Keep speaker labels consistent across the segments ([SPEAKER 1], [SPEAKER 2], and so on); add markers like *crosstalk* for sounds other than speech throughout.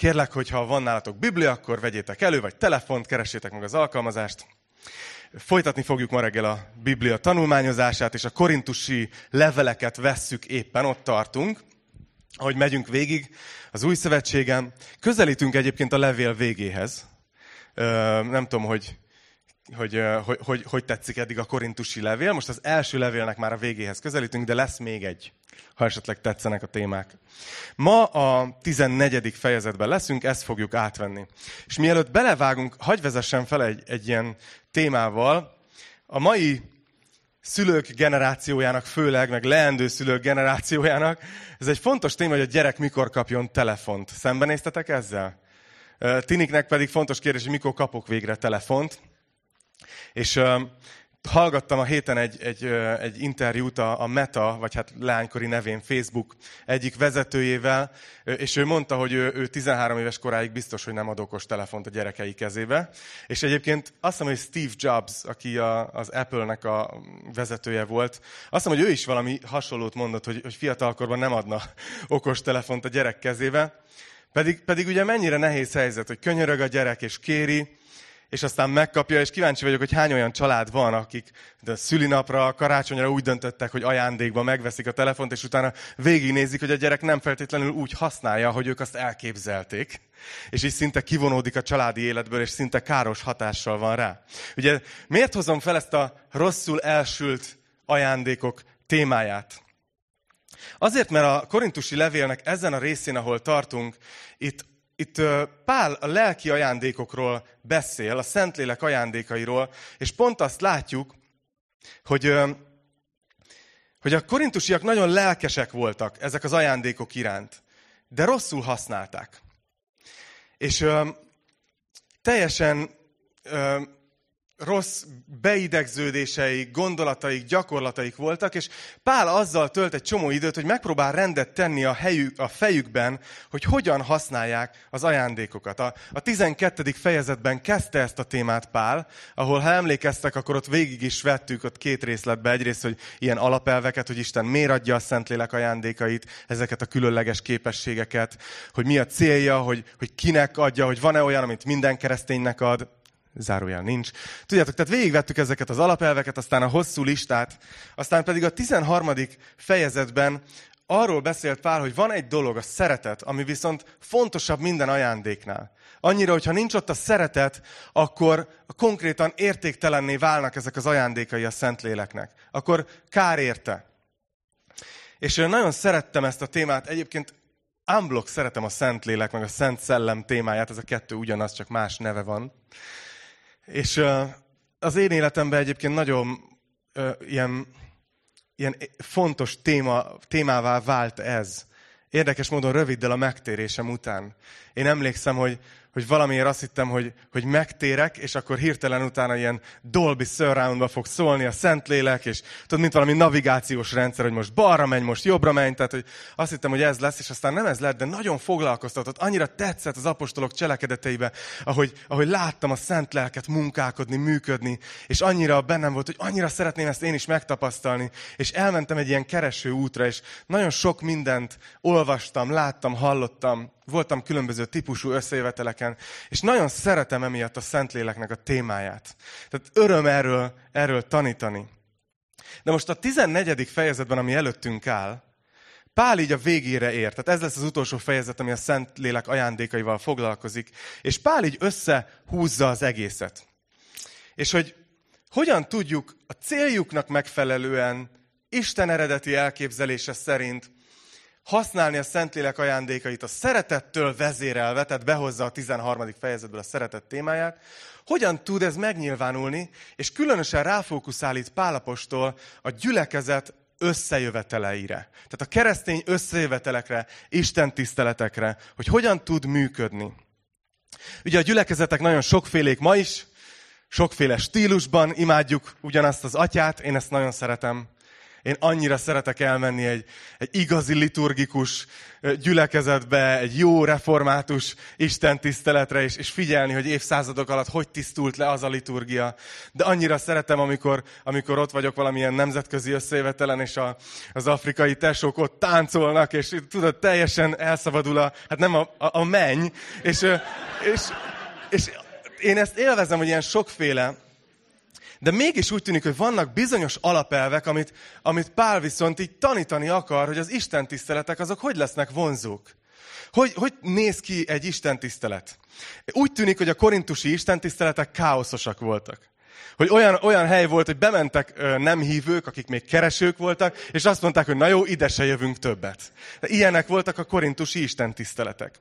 [SPEAKER 1] Kérlek, hogy ha van nálatok Biblia, akkor vegyétek elő, vagy telefont, keressétek meg az alkalmazást. Folytatni fogjuk ma reggel a Biblia tanulmányozását, és a korintusi leveleket vesszük éppen, ott tartunk, ahogy megyünk végig az új szövetségen. Közelítünk egyébként a levél végéhez. Nem tudom, hogy hogy, hogy, hogy, hogy tetszik eddig a korintusi levél. Most az első levélnek már a végéhez közelítünk, de lesz még egy, ha esetleg tetszenek a témák. Ma a 14. fejezetben leszünk, ezt fogjuk átvenni. És mielőtt belevágunk, hagyj vezessen fel egy, egy ilyen témával. A mai szülők generációjának, főleg, meg leendő szülők generációjának, ez egy fontos téma, hogy a gyerek mikor kapjon telefont. Szembenéztetek ezzel? Tiniknek pedig fontos kérdés, hogy mikor kapok végre telefont. És uh, hallgattam a héten egy, egy, uh, egy interjút a, a Meta, vagy hát leánykori nevén Facebook egyik vezetőjével, és ő mondta, hogy ő, ő 13 éves koráig biztos, hogy nem ad okos telefont a gyerekei kezébe. És egyébként azt hiszem, hogy Steve Jobs, aki a, az Apple-nek a vezetője volt, azt hiszem, hogy ő is valami hasonlót mondott, hogy, hogy fiatalkorban nem adna *laughs* okos telefont a gyerek kezébe. Pedig, pedig ugye mennyire nehéz helyzet, hogy könyörög a gyerek és kéri, és aztán megkapja, és kíváncsi vagyok, hogy hány olyan család van, akik de szülinapra, karácsonyra úgy döntöttek, hogy ajándékba megveszik a telefont, és utána végignézik, hogy a gyerek nem feltétlenül úgy használja, hogy ők azt elképzelték. És így szinte kivonódik a családi életből, és szinte káros hatással van rá. Ugye miért hozom fel ezt a rosszul elsült ajándékok témáját? Azért, mert a korintusi levélnek ezen a részén, ahol tartunk, itt itt Pál a lelki ajándékokról beszél, a Szentlélek ajándékairól, és pont azt látjuk, hogy, hogy a korintusiak nagyon lelkesek voltak ezek az ajándékok iránt, de rosszul használták. És teljesen rossz beidegződéseik, gondolataik, gyakorlataik voltak, és Pál azzal tölt egy csomó időt, hogy megpróbál rendet tenni a, helyük, a fejükben, hogy hogyan használják az ajándékokat. A, a 12. fejezetben kezdte ezt a témát Pál, ahol ha emlékeztek, akkor ott végig is vettük ott két részletbe. Egyrészt, hogy ilyen alapelveket, hogy Isten miért adja a Szentlélek ajándékait, ezeket a különleges képességeket, hogy mi a célja, hogy, hogy kinek adja, hogy van-e olyan, amit minden kereszténynek ad, zárójel nincs. Tudjátok, tehát végigvettük ezeket az alapelveket, aztán a hosszú listát, aztán pedig a 13. fejezetben arról beszélt Pál, hogy van egy dolog, a szeretet, ami viszont fontosabb minden ajándéknál. Annyira, hogyha nincs ott a szeretet, akkor konkrétan értéktelenné válnak ezek az ajándékai a Szentléleknek. Akkor kár érte. És én nagyon szerettem ezt a témát. Egyébként unblock szeretem a Szentlélek, meg a Szent Szellem témáját. Ez a kettő ugyanaz, csak más neve van. És az én életemben egyébként nagyon ilyen, ilyen fontos téma, témává vált ez. Érdekes módon röviddel a megtérésem után. Én emlékszem, hogy hogy valamiért azt hittem, hogy, hogy megtérek, és akkor hirtelen utána ilyen Dolby Surroundba fog szólni a Szentlélek, és tudod, mint valami navigációs rendszer, hogy most balra menj, most jobbra menj, tehát hogy azt hittem, hogy ez lesz, és aztán nem ez lett, de nagyon foglalkoztatott, annyira tetszett az apostolok cselekedeteibe, ahogy, ahogy láttam a Szent Lelket munkálkodni, működni, és annyira bennem volt, hogy annyira szeretném ezt én is megtapasztalni, és elmentem egy ilyen kereső útra, és nagyon sok mindent olvastam, láttam, hallottam, voltam különböző típusú összejöveteleken, és nagyon szeretem emiatt a Szentléleknek a témáját. Tehát öröm erről, erről tanítani. De most a 14. fejezetben, ami előttünk áll, Pál így a végére ér. Tehát ez lesz az utolsó fejezet, ami a Szentlélek ajándékaival foglalkozik. És Pál így összehúzza az egészet. És hogy hogyan tudjuk a céljuknak megfelelően, Isten eredeti elképzelése szerint használni a Szentlélek ajándékait a szeretettől vezérelve, tehát behozza a 13. fejezetből a szeretet témáját, hogyan tud ez megnyilvánulni, és különösen ráfókuszál itt Pálapostól a gyülekezet összejöveteleire. Tehát a keresztény összejövetelekre, Isten tiszteletekre, hogy hogyan tud működni. Ugye a gyülekezetek nagyon sokfélék ma is, sokféle stílusban imádjuk ugyanazt az atyát, én ezt nagyon szeretem Én annyira szeretek elmenni egy, egy igazi liturgikus gyülekezetbe, egy jó református Isten tiszteletre, és, és figyelni, hogy évszázadok alatt hogy tisztult le az a liturgia. De annyira szeretem, amikor, amikor ott vagyok valamilyen nemzetközi összejövetelen, és a, az afrikai tesók ott táncolnak, és tudod, teljesen elszabadul a, hát nem a, a, a menny, és, és, és én ezt élvezem, hogy ilyen sokféle de mégis úgy tűnik, hogy vannak bizonyos alapelvek, amit, amit Pál viszont így tanítani akar, hogy az Isten tiszteletek azok hogy lesznek vonzók. Hogy, hogy néz ki egy Isten tisztelet? Úgy tűnik, hogy a korintusi Isten tiszteletek káoszosak voltak. Hogy olyan, olyan hely volt, hogy bementek ö, nem hívők, akik még keresők voltak, és azt mondták, hogy na jó, ide se jövünk többet. De ilyenek voltak a korintusi Isten tiszteletek.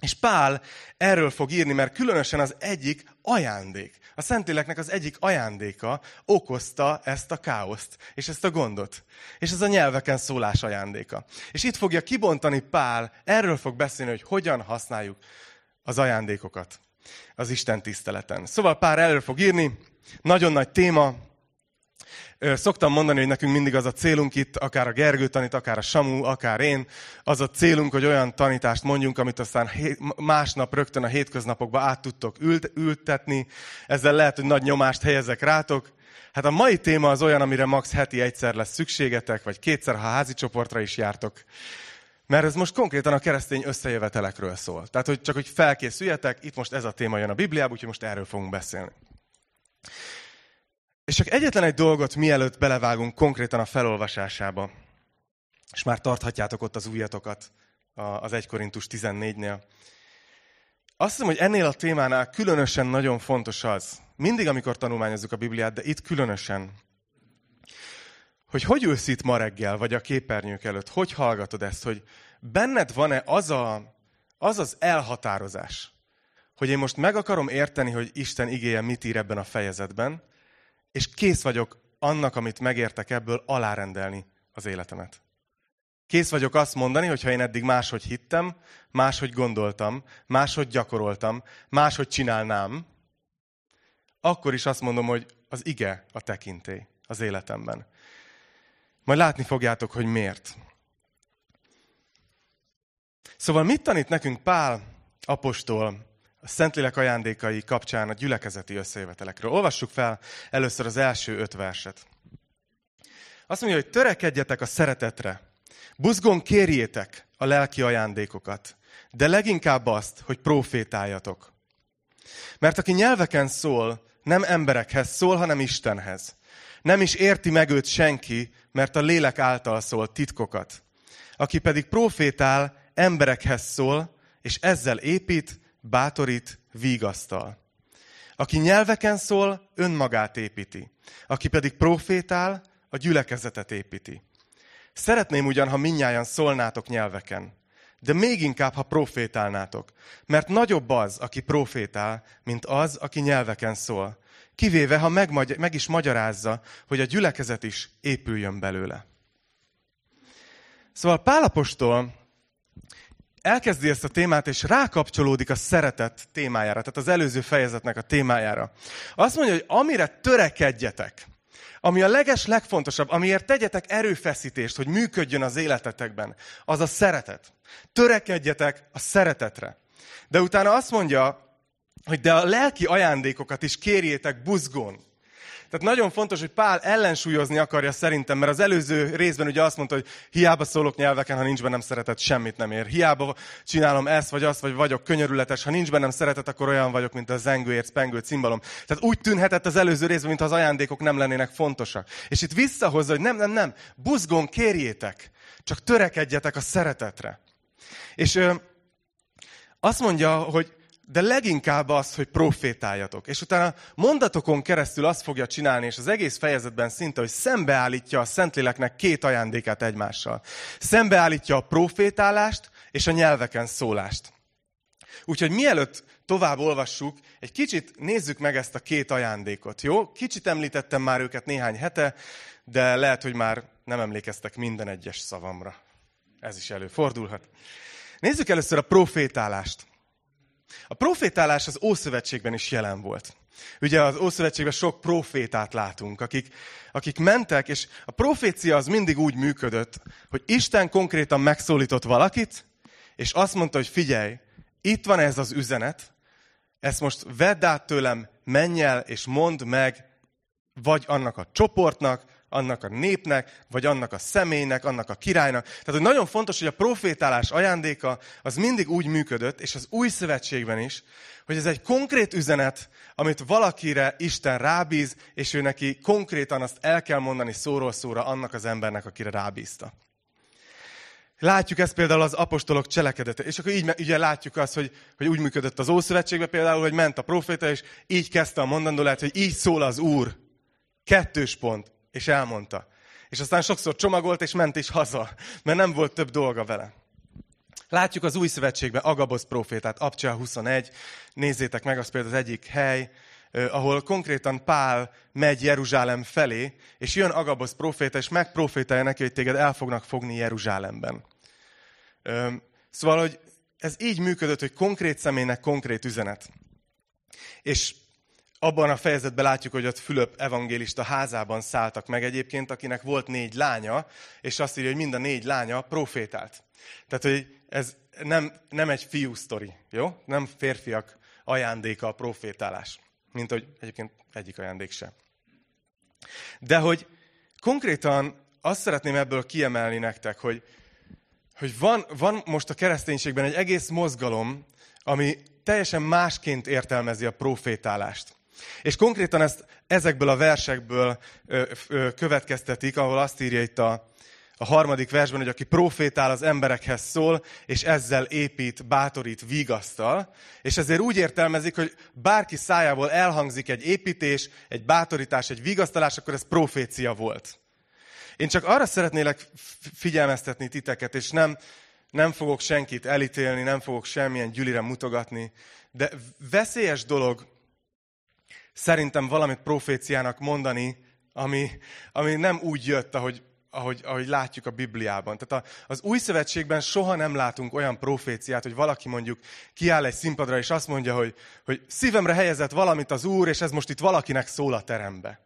[SPEAKER 1] És Pál erről fog írni, mert különösen az egyik ajándék, a Szentléleknek az egyik ajándéka okozta ezt a káoszt, és ezt a gondot. És ez a nyelveken szólás ajándéka. És itt fogja kibontani Pál, erről fog beszélni, hogy hogyan használjuk az ajándékokat az Isten tiszteleten. Szóval Pál erről fog írni, nagyon nagy téma, Szoktam mondani, hogy nekünk mindig az a célunk itt, akár a Gergő tanít, akár a Samu, akár én, az a célunk, hogy olyan tanítást mondjunk, amit aztán másnap rögtön a hétköznapokba át tudtok ült, ültetni. Ezzel lehet, hogy nagy nyomást helyezek rátok. Hát a mai téma az olyan, amire max heti egyszer lesz szükségetek, vagy kétszer, ha házi csoportra is jártok. Mert ez most konkrétan a keresztény összejövetelekről szól. Tehát, hogy csak hogy felkészüljetek, itt most ez a téma jön a Bibliába, úgyhogy most erről fogunk beszélni. És csak egyetlen egy dolgot, mielőtt belevágunk konkrétan a felolvasásába, és már tarthatjátok ott az újatokat az 1 Korintus 14-nél. Azt hiszem, hogy ennél a témánál különösen nagyon fontos az, mindig, amikor tanulmányozzuk a Bibliát, de itt különösen, hogy hogy ülsz itt ma reggel, vagy a képernyők előtt, hogy hallgatod ezt, hogy benned van-e az, a, az az elhatározás, hogy én most meg akarom érteni, hogy Isten igéje mit ír ebben a fejezetben, és kész vagyok annak, amit megértek ebből, alárendelni az életemet. Kész vagyok azt mondani, hogy ha én eddig máshogy hittem, máshogy gondoltam, máshogy gyakoroltam, máshogy csinálnám, akkor is azt mondom, hogy az ige a tekintély az életemben. Majd látni fogjátok, hogy miért. Szóval mit tanít nekünk Pál apostol a Szentlélek ajándékai kapcsán a gyülekezeti összejövetelekről. Olvassuk fel először az első öt verset. Azt mondja, hogy törekedjetek a szeretetre. Buzgón kérjétek a lelki ajándékokat, de leginkább azt, hogy profétáljatok. Mert aki nyelveken szól, nem emberekhez szól, hanem Istenhez. Nem is érti meg őt senki, mert a lélek által szól titkokat. Aki pedig profétál, emberekhez szól, és ezzel épít, bátorít, vígasztal. Aki nyelveken szól, önmagát építi. Aki pedig profétál, a gyülekezetet építi. Szeretném ugyan, ha minnyáján szólnátok nyelveken, de még inkább, ha profétálnátok, mert nagyobb az, aki profétál, mint az, aki nyelveken szól. Kivéve, ha meg, meg is magyarázza, hogy a gyülekezet is épüljön belőle. Szóval Pálapostól elkezdi ezt a témát, és rákapcsolódik a szeretet témájára, tehát az előző fejezetnek a témájára. Azt mondja, hogy amire törekedjetek, ami a leges, legfontosabb, amiért tegyetek erőfeszítést, hogy működjön az életetekben, az a szeretet. Törekedjetek a szeretetre. De utána azt mondja, hogy de a lelki ajándékokat is kérjétek buzgón. Tehát nagyon fontos, hogy Pál ellensúlyozni akarja szerintem, mert az előző részben ugye azt mondta, hogy hiába szólok nyelveken, ha nincs bennem szeretet, semmit nem ér. Hiába csinálom ezt vagy azt, vagy vagyok könyörületes, ha nincs bennem szeretet, akkor olyan vagyok, mint a zengőért, pengő, cimbalom. Tehát úgy tűnhetett az előző részben, mint az ajándékok nem lennének fontosak. És itt visszahozza, hogy nem, nem, nem, buzgón kérjétek, csak törekedjetek a szeretetre. És ö, azt mondja, hogy de leginkább az, hogy profétáljatok. És utána mondatokon keresztül azt fogja csinálni, és az egész fejezetben szinte, hogy szembeállítja a Szentléleknek két ajándékát egymással. Szembeállítja a profétálást és a nyelveken szólást. Úgyhogy mielőtt tovább olvassuk, egy kicsit nézzük meg ezt a két ajándékot, jó? Kicsit említettem már őket néhány hete, de lehet, hogy már nem emlékeztek minden egyes szavamra. Ez is előfordulhat. Nézzük először a profétálást. A profétálás az Ószövetségben is jelen volt. Ugye az Ószövetségben sok profétát látunk, akik, akik mentek, és a profécia az mindig úgy működött, hogy Isten konkrétan megszólított valakit, és azt mondta, hogy figyelj, itt van ez az üzenet, ezt most vedd át tőlem, menj el, és mondd meg, vagy annak a csoportnak, annak a népnek, vagy annak a személynek, annak a királynak. Tehát, hogy nagyon fontos, hogy a profétálás ajándéka az mindig úgy működött, és az új szövetségben is, hogy ez egy konkrét üzenet, amit valakire Isten rábíz, és ő neki konkrétan azt el kell mondani szóról szóra annak az embernek, akire rábízta. Látjuk ezt például az apostolok cselekedete. És akkor így ugye látjuk azt, hogy, hogy úgy működött az Ószövetségben például, hogy ment a proféta, és így kezdte a mondandó, lehet, hogy így szól az Úr. Kettős pont. És elmondta. És aztán sokszor csomagolt, és ment is haza, mert nem volt több dolga vele. Látjuk az új szövetségben Agabosz profétát, Abcsel 21, nézzétek meg, az például az egyik hely, ahol konkrétan Pál megy Jeruzsálem felé, és jön Agabosz proféta, és megprofétálja neki, hogy téged el fognak fogni Jeruzsálemben. Szóval, hogy ez így működött, hogy konkrét személynek konkrét üzenet. És abban a fejezetben látjuk, hogy ott Fülöp evangélista házában szálltak meg egyébként, akinek volt négy lánya, és azt írja, hogy mind a négy lánya profétált. Tehát, hogy ez nem, nem egy fiú sztori, jó? Nem férfiak ajándéka a profétálás. Mint hogy egyébként egyik ajándék sem. De hogy konkrétan azt szeretném ebből kiemelni nektek, hogy, hogy van, van most a kereszténységben egy egész mozgalom, ami teljesen másként értelmezi a profétálást. És konkrétan ezt ezekből a versekből ö, ö, következtetik, ahol azt írja itt a, a harmadik versben, hogy aki profétál az emberekhez szól, és ezzel épít, bátorít, vigasztal. És ezért úgy értelmezik, hogy bárki szájából elhangzik egy építés, egy bátorítás, egy vigasztalás, akkor ez profécia volt. Én csak arra szeretnélek figyelmeztetni titeket, és nem, nem fogok senkit elítélni, nem fogok semmilyen gyülire mutogatni, de veszélyes dolog szerintem valamit proféciának mondani, ami, ami nem úgy jött, ahogy ahogy, ahogy látjuk a Bibliában. Tehát a, az új szövetségben soha nem látunk olyan proféciát, hogy valaki mondjuk kiáll egy színpadra, és azt mondja, hogy, hogy szívemre helyezett valamit az Úr, és ez most itt valakinek szól a terembe.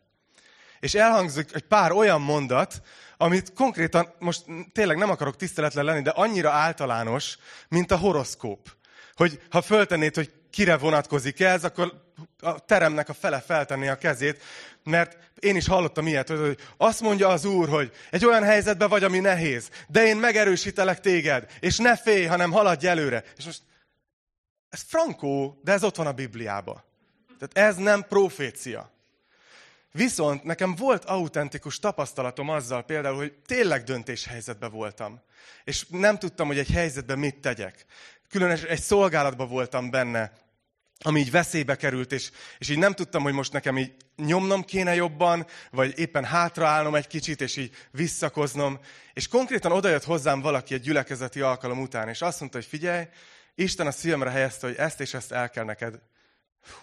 [SPEAKER 1] És elhangzik egy pár olyan mondat, amit konkrétan, most tényleg nem akarok tiszteletlen lenni, de annyira általános, mint a horoszkóp. Hogy ha föltennéd, hogy kire vonatkozik ez, akkor a teremnek a fele feltenni a kezét, mert én is hallottam ilyet, hogy azt mondja az Úr, hogy egy olyan helyzetben vagy, ami nehéz, de én megerősítelek téged, és ne félj, hanem haladj előre. És most ez frankó, de ez ott van a Bibliában. Tehát ez nem profécia. Viszont nekem volt autentikus tapasztalatom azzal például, hogy tényleg döntéshelyzetben voltam. És nem tudtam, hogy egy helyzetben mit tegyek. Különösen egy szolgálatban voltam benne, ami így veszélybe került, és, és így nem tudtam, hogy most nekem így nyomnom kéne jobban, vagy éppen hátraállnom egy kicsit, és így visszakoznom. És konkrétan odajött hozzám valaki egy gyülekezeti alkalom után, és azt mondta, hogy figyelj, Isten a szívemre helyezte, hogy ezt és ezt el kell neked.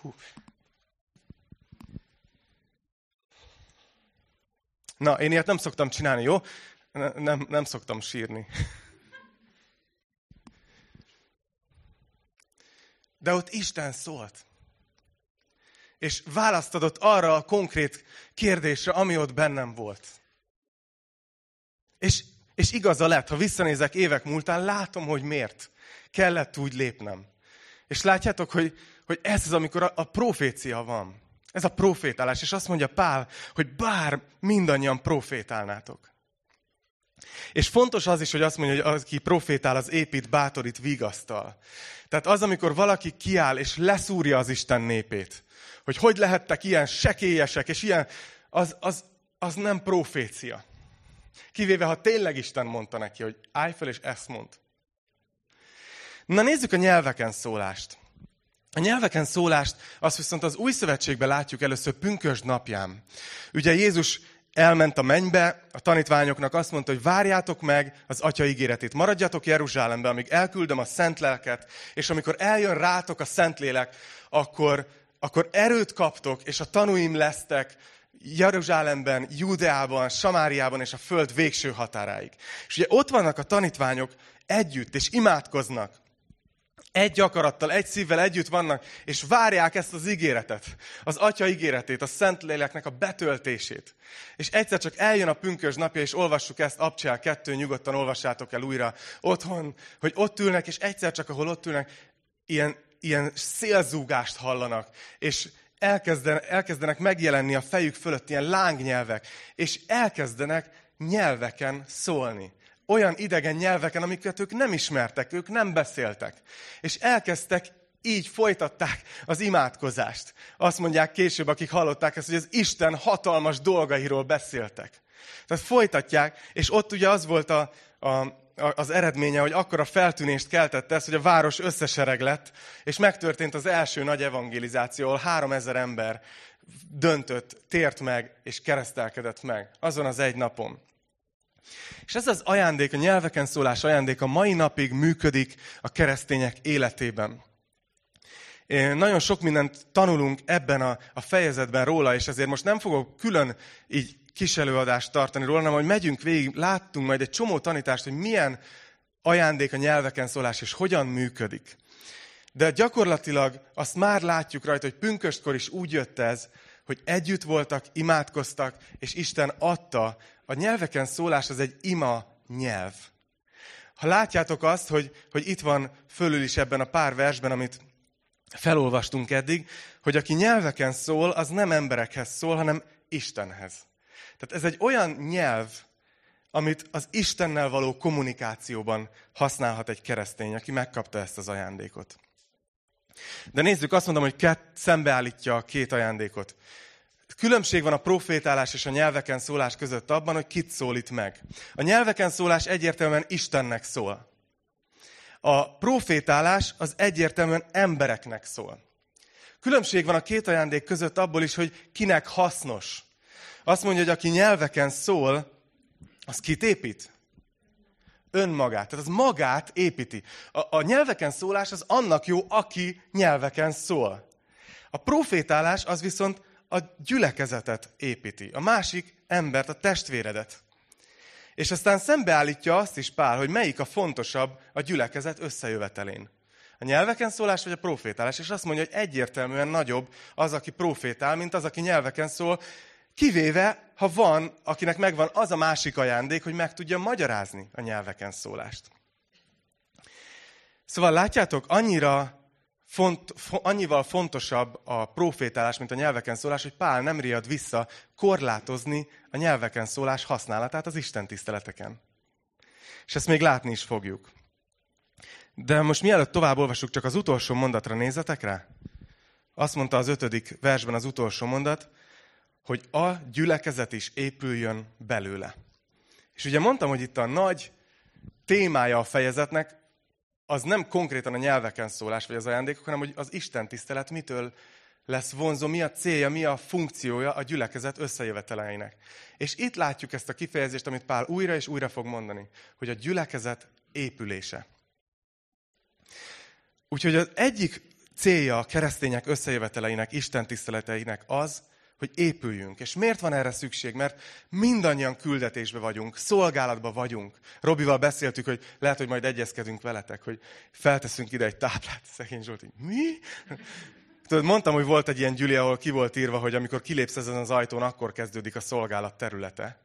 [SPEAKER 1] Hú. Na, én ilyet nem szoktam csinálni, jó? Nem, nem szoktam sírni. De ott Isten szólt. És választ adott arra a konkrét kérdésre, ami ott bennem volt. És, és igaza lett, ha visszanézek évek múltán, látom, hogy miért kellett úgy lépnem. És látjátok, hogy, hogy ez az, amikor a, a profécia van. Ez a profétálás. És azt mondja Pál, hogy bár mindannyian profétálnátok. És fontos az is, hogy azt mondja, hogy az, aki profétál, az épít, bátorít, vigasztal. Tehát az, amikor valaki kiáll és leszúrja az Isten népét, hogy hogy lehettek ilyen sekélyesek, és ilyen, az, az, az nem profécia. Kivéve, ha tényleg Isten mondta neki, hogy állj fel és ezt mond. Na nézzük a nyelveken szólást. A nyelveken szólást, azt viszont az új szövetségben látjuk először pünkösd napján. Ugye Jézus elment a mennybe, a tanítványoknak azt mondta, hogy várjátok meg az atya ígéretét. Maradjatok Jeruzsálembe, amíg elküldöm a szent lelket, és amikor eljön rátok a szent lélek, akkor, akkor erőt kaptok, és a tanúim lesztek Jeruzsálemben, Judeában, Samáriában és a föld végső határáig. És ugye ott vannak a tanítványok együtt, és imádkoznak. Egy akarattal, egy szívvel együtt vannak, és várják ezt az ígéretet, az Atya ígéretét, a Szentléleknek a betöltését. És egyszer csak eljön a pünkös napja, és olvassuk ezt, Abcsel 2, nyugodtan olvassátok el újra otthon, hogy ott ülnek, és egyszer csak, ahol ott ülnek, ilyen, ilyen szélzúgást hallanak, és elkezdenek, elkezdenek megjelenni a fejük fölött ilyen lángnyelvek, és elkezdenek nyelveken szólni olyan idegen nyelveken, amiket ők nem ismertek, ők nem beszéltek. És elkezdtek így folytatták az imádkozást. Azt mondják később, akik hallották ezt, hogy az Isten hatalmas dolgairól beszéltek. Tehát folytatják, és ott ugye az volt a, a, az eredménye, hogy akkora feltűnést keltette ez, hogy a város összesereg lett, és megtörtént az első nagy evangelizáció, ahol három ezer ember döntött, tért meg, és keresztelkedett meg. Azon az egy napon. És ez az ajándék, a nyelveken szólás ajándék a mai napig működik a keresztények életében. Nagyon sok mindent tanulunk ebben a, a fejezetben róla, és ezért most nem fogok külön így kis tartani róla, hanem hogy megyünk végig, láttunk majd egy csomó tanítást, hogy milyen ajándék a nyelveken szólás, és hogyan működik. De gyakorlatilag azt már látjuk rajta, hogy pünköstkor is úgy jött ez, hogy együtt voltak, imádkoztak, és Isten adta a nyelveken szólás az egy ima nyelv. Ha látjátok azt, hogy, hogy itt van fölül is ebben a pár versben, amit felolvastunk eddig, hogy aki nyelveken szól, az nem emberekhez szól, hanem Istenhez. Tehát ez egy olyan nyelv, amit az Istennel való kommunikációban használhat egy keresztény, aki megkapta ezt az ajándékot. De nézzük, azt mondom, hogy kett, szembeállítja a két ajándékot. Különbség van a profétálás és a nyelveken szólás között abban, hogy kit szólít meg. A nyelveken szólás egyértelműen Istennek szól. A profétálás az egyértelműen embereknek szól. Különbség van a két ajándék között abból is, hogy kinek hasznos. Azt mondja, hogy aki nyelveken szól, az kit épít? Önmagát. Tehát az magát építi. A, a nyelveken szólás az annak jó, aki nyelveken szól. A profétálás az viszont a gyülekezetet építi, a másik embert, a testvéredet. És aztán szembeállítja azt is Pál, hogy melyik a fontosabb a gyülekezet összejövetelén. A nyelveken szólás vagy a profétálás, és azt mondja, hogy egyértelműen nagyobb az, aki profétál, mint az, aki nyelveken szól, kivéve, ha van, akinek megvan az a másik ajándék, hogy meg tudja magyarázni a nyelveken szólást. Szóval látjátok, annyira font, annyival fontosabb a profétálás, mint a nyelveken szólás, hogy Pál nem riad vissza korlátozni a nyelveken szólás használatát az Isten tiszteleteken. És ezt még látni is fogjuk. De most mielőtt tovább olvasjuk, csak az utolsó mondatra nézzetek rá. Azt mondta az ötödik versben az utolsó mondat, hogy a gyülekezet is épüljön belőle. És ugye mondtam, hogy itt a nagy témája a fejezetnek az nem konkrétan a nyelveken szólás vagy az ajándékok, hanem hogy az Isten tisztelet mitől lesz vonzó, mi a célja, mi a funkciója a gyülekezet összejöveteleinek. És itt látjuk ezt a kifejezést, amit Pál újra és újra fog mondani, hogy a gyülekezet épülése. Úgyhogy az egyik célja a keresztények összejöveteleinek, Isten tiszteleteinek az, hogy épüljünk. És miért van erre szükség? Mert mindannyian küldetésbe vagyunk, szolgálatba vagyunk. Robival beszéltük, hogy lehet, hogy majd egyezkedünk veletek, hogy felteszünk ide egy táblát. Szegény Zsolti, mi? Tudod, mondtam, hogy volt egy ilyen gyüli, ahol ki volt írva, hogy amikor kilépsz ezen az ajtón, akkor kezdődik a szolgálat területe.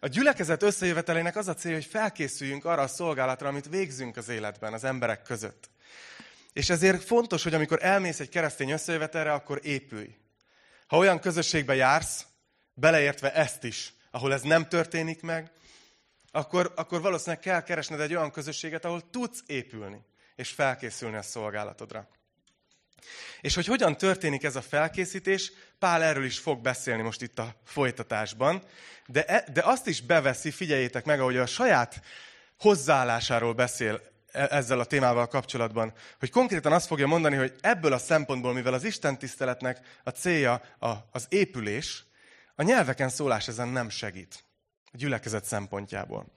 [SPEAKER 1] A gyülekezet összejövetelének az a célja, hogy felkészüljünk arra a szolgálatra, amit végzünk az életben, az emberek között. És ezért fontos, hogy amikor elmész egy keresztény összejövetelre, akkor épülj. Ha olyan közösségbe jársz, beleértve ezt is, ahol ez nem történik meg, akkor, akkor valószínűleg kell keresned egy olyan közösséget, ahol tudsz épülni, és felkészülni a szolgálatodra. És hogy hogyan történik ez a felkészítés, Pál erről is fog beszélni most itt a folytatásban, de, e, de azt is beveszi, figyeljétek meg, ahogy a saját hozzáállásáról beszél ezzel a témával kapcsolatban, hogy konkrétan azt fogja mondani, hogy ebből a szempontból, mivel az Isten tiszteletnek a célja a, az épülés, a nyelveken szólás ezen nem segít a gyülekezet szempontjából.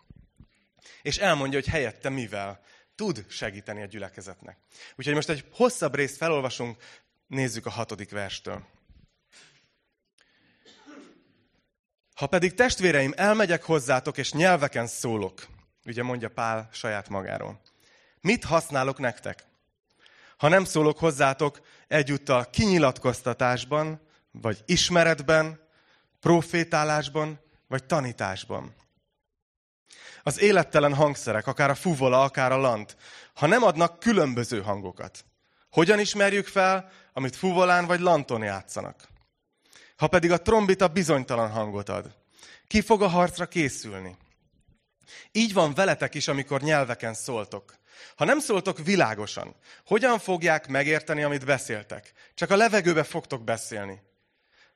[SPEAKER 1] És elmondja, hogy helyette mivel tud segíteni a gyülekezetnek. Úgyhogy most egy hosszabb részt felolvasunk, nézzük a hatodik verstől. Ha pedig testvéreim, elmegyek hozzátok, és nyelveken szólok, ugye mondja Pál saját magáról Mit használok nektek? Ha nem szólok hozzátok egyúttal kinyilatkoztatásban, vagy ismeretben, profétálásban, vagy tanításban. Az élettelen hangszerek, akár a fuvola, akár a lant, ha nem adnak különböző hangokat, hogyan ismerjük fel, amit fuvolán vagy lanton játszanak? Ha pedig a trombita bizonytalan hangot ad, ki fog a harcra készülni? Így van veletek is, amikor nyelveken szóltok. Ha nem szóltok világosan, hogyan fogják megérteni, amit beszéltek? Csak a levegőbe fogtok beszélni.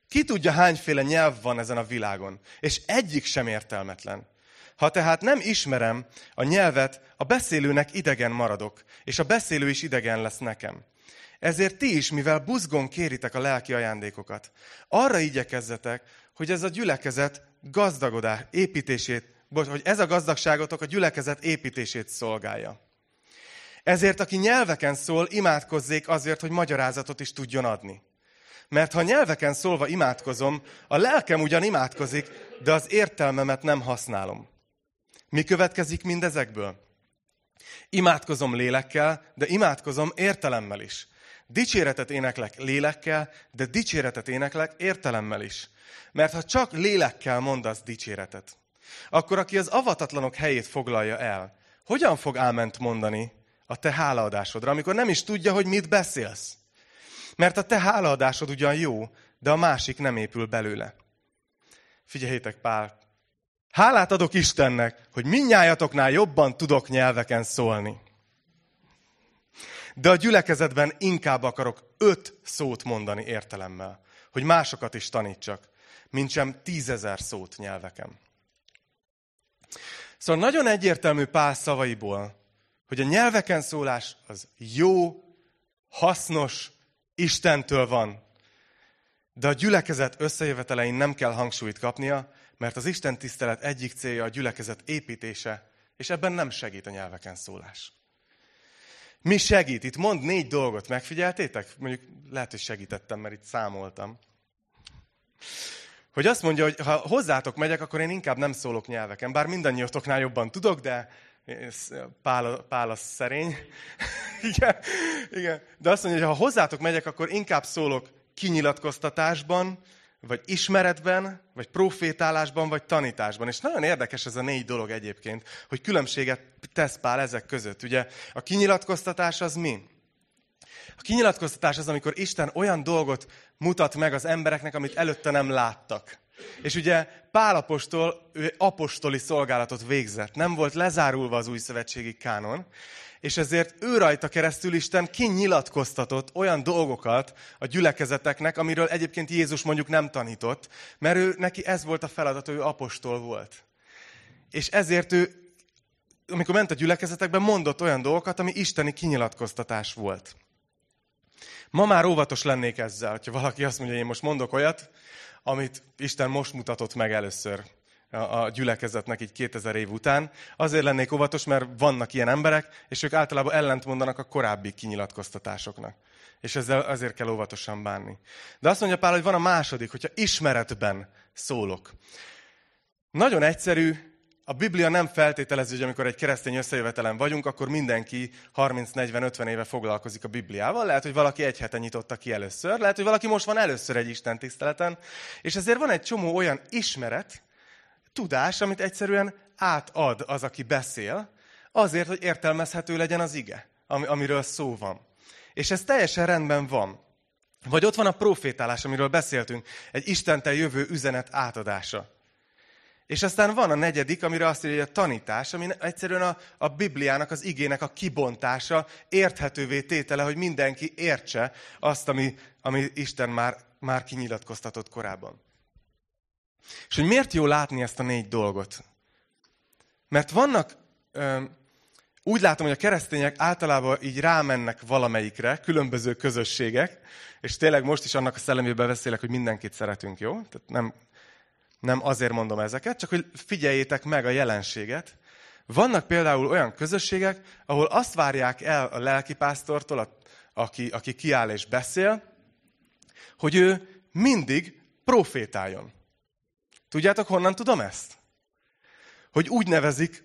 [SPEAKER 1] Ki tudja, hányféle nyelv van ezen a világon, és egyik sem értelmetlen. Ha tehát nem ismerem a nyelvet, a beszélőnek idegen maradok, és a beszélő is idegen lesz nekem. Ezért ti is, mivel buzgon kéritek a lelki ajándékokat, arra igyekezzetek, hogy ez a gyülekezet gazdagodás építését, hogy ez a gazdagságotok a gyülekezet építését szolgálja. Ezért, aki nyelveken szól, imádkozzék azért, hogy magyarázatot is tudjon adni. Mert ha nyelveken szólva imádkozom, a lelkem ugyan imádkozik, de az értelmemet nem használom. Mi következik mindezekből? Imádkozom lélekkel, de imádkozom értelemmel is. Dicséretet éneklek lélekkel, de dicséretet éneklek értelemmel is. Mert ha csak lélekkel mondasz dicséretet, akkor aki az avatatlanok helyét foglalja el, hogyan fog áment mondani a te hálaadásodra, amikor nem is tudja, hogy mit beszélsz? Mert a te hálaadásod ugyan jó, de a másik nem épül belőle. Figyeljétek, Pál, hálát adok Istennek, hogy minnyájatoknál jobban tudok nyelveken szólni. De a gyülekezetben inkább akarok öt szót mondani értelemmel, hogy másokat is tanítsak, mint tízezer szót nyelveken. Szóval nagyon egyértelmű Pál szavaiból, hogy a nyelveken szólás az jó, hasznos, Istentől van. De a gyülekezet összejövetelein nem kell hangsúlyt kapnia, mert az Isten tisztelet egyik célja a gyülekezet építése, és ebben nem segít a nyelveken szólás. Mi segít? Itt mond négy dolgot, megfigyeltétek? Mondjuk lehet, hogy segítettem, mert itt számoltam. Hogy azt mondja, hogy ha hozzátok megyek, akkor én inkább nem szólok nyelveken. Bár mindannyiatoknál jobban tudok, de Pál, Pál a szerény. *laughs* igen, igen. De azt mondja, hogy ha hozzátok megyek, akkor inkább szólok kinyilatkoztatásban, vagy ismeretben, vagy profétálásban, vagy tanításban. És nagyon érdekes ez a négy dolog egyébként, hogy különbséget tesz Pál ezek között. Ugye a kinyilatkoztatás az mi? A kinyilatkoztatás az, amikor Isten olyan dolgot mutat meg az embereknek, amit előtte nem láttak. És ugye Pál apostol, ő apostoli szolgálatot végzett. Nem volt lezárulva az új szövetségi kánon, és ezért ő rajta keresztül Isten kinyilatkoztatott olyan dolgokat a gyülekezeteknek, amiről egyébként Jézus mondjuk nem tanított, mert ő, neki ez volt a feladat, ő apostol volt. És ezért ő, amikor ment a gyülekezetekben, mondott olyan dolgokat, ami isteni kinyilatkoztatás volt. Ma már óvatos lennék ezzel, hogyha valaki azt mondja, hogy én most mondok olyat, amit Isten most mutatott meg először a gyülekezetnek így 2000 év után. Azért lennék óvatos, mert vannak ilyen emberek, és ők általában ellent mondanak a korábbi kinyilatkoztatásoknak. És ezzel azért kell óvatosan bánni. De azt mondja Pál, hogy van a második, hogyha ismeretben szólok. Nagyon egyszerű, a Biblia nem feltételező, hogy amikor egy keresztény összejövetelen vagyunk, akkor mindenki 30-40-50 éve foglalkozik a Bibliával. Lehet, hogy valaki egy hete nyitotta ki először, lehet, hogy valaki most van először egy Isten tiszteleten, és ezért van egy csomó olyan ismeret, tudás, amit egyszerűen átad az, aki beszél, azért, hogy értelmezhető legyen az ige, amiről szó van. És ez teljesen rendben van. Vagy ott van a profétálás, amiről beszéltünk, egy Istentől jövő üzenet átadása. És aztán van a negyedik, amire azt írja, hogy a tanítás, ami egyszerűen a, a Bibliának, az igének a kibontása, érthetővé tétele, hogy mindenki értse azt, ami, ami Isten már, már kinyilatkoztatott korábban. És hogy miért jó látni ezt a négy dolgot? Mert vannak, úgy látom, hogy a keresztények általában így rámennek valamelyikre, különböző közösségek, és tényleg most is annak a szellemében beszélek, hogy mindenkit szeretünk, jó? Tehát nem, nem azért mondom ezeket, csak hogy figyeljétek meg a jelenséget. Vannak például olyan közösségek, ahol azt várják el a lelkipásztortól, aki, aki kiáll és beszél, hogy ő mindig profétáljon. Tudjátok, honnan tudom ezt? Hogy úgy nevezik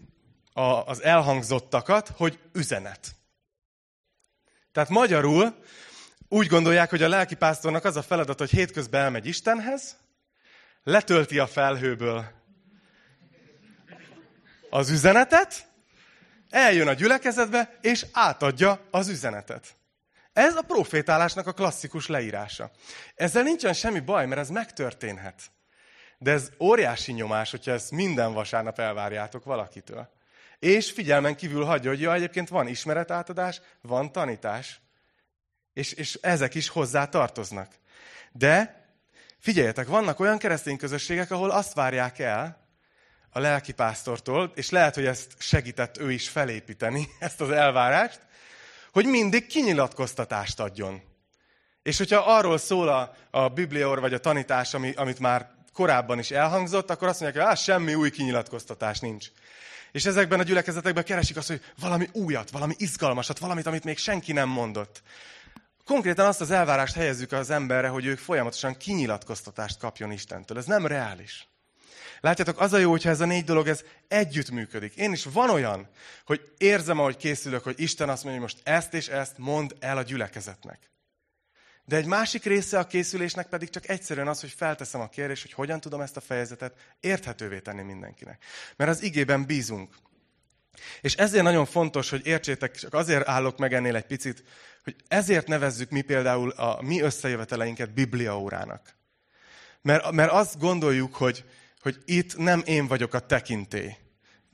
[SPEAKER 1] a, az elhangzottakat, hogy üzenet. Tehát magyarul úgy gondolják, hogy a lelkipásztornak az a feladat, hogy hétközben elmegy Istenhez, letölti a felhőből az üzenetet, eljön a gyülekezetbe, és átadja az üzenetet. Ez a profétálásnak a klasszikus leírása. Ezzel nincsen semmi baj, mert ez megtörténhet. De ez óriási nyomás, hogyha ezt minden vasárnap elvárjátok valakitől. És figyelmen kívül hagyja, hogy ja, egyébként van ismeretátadás, van tanítás. És, és ezek is hozzá tartoznak. De figyeljetek, vannak olyan keresztény közösségek, ahol azt várják el a lelkipásztortól, és lehet, hogy ezt segített ő is felépíteni, *laughs* ezt az elvárást, hogy mindig kinyilatkoztatást adjon. És hogyha arról szól a, a bibliaor vagy a tanítás, ami, amit már korábban is elhangzott, akkor azt mondják, hogy semmi új kinyilatkoztatás nincs. És ezekben a gyülekezetekben keresik azt, hogy valami újat, valami izgalmasat, valamit, amit még senki nem mondott. Konkrétan azt az elvárást helyezzük az emberre, hogy ők folyamatosan kinyilatkoztatást kapjon Istentől. Ez nem reális. Látjátok, az a jó, hogyha ez a négy dolog ez együtt működik. Én is van olyan, hogy érzem, ahogy készülök, hogy Isten azt mondja, hogy most ezt és ezt mond el a gyülekezetnek. De egy másik része a készülésnek pedig csak egyszerűen az, hogy felteszem a kérdést, hogy hogyan tudom ezt a fejezetet érthetővé tenni mindenkinek. Mert az igében bízunk. És ezért nagyon fontos, hogy értsétek, csak azért állok meg ennél egy picit, hogy ezért nevezzük mi például a mi összejöveteleinket bibliaórának. Mert, mert azt gondoljuk, hogy, hogy itt nem én vagyok a tekintély.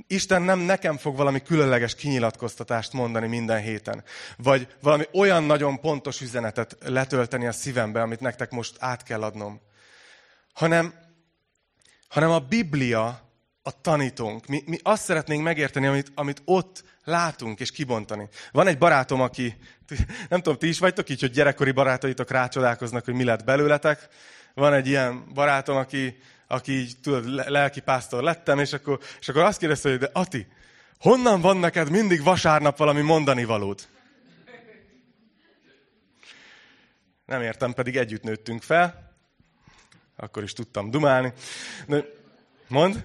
[SPEAKER 1] Isten nem nekem fog valami különleges kinyilatkoztatást mondani minden héten. Vagy valami olyan nagyon pontos üzenetet letölteni a szívembe, amit nektek most át kell adnom. Hanem, hanem a Biblia a tanítónk. Mi, mi azt szeretnénk megérteni, amit, amit ott látunk és kibontani. Van egy barátom, aki, nem tudom, ti is vagytok így, hogy gyerekkori barátaitok rácsodálkoznak, hogy mi lett belőletek. Van egy ilyen barátom, aki, aki így, tudod, lelki pásztor lettem, és akkor, és akkor azt kérdezte, hogy de Ati, honnan van neked mindig vasárnap valami mondani valód? Nem értem, pedig együtt nőttünk fel. Akkor is tudtam dumálni. De, mond?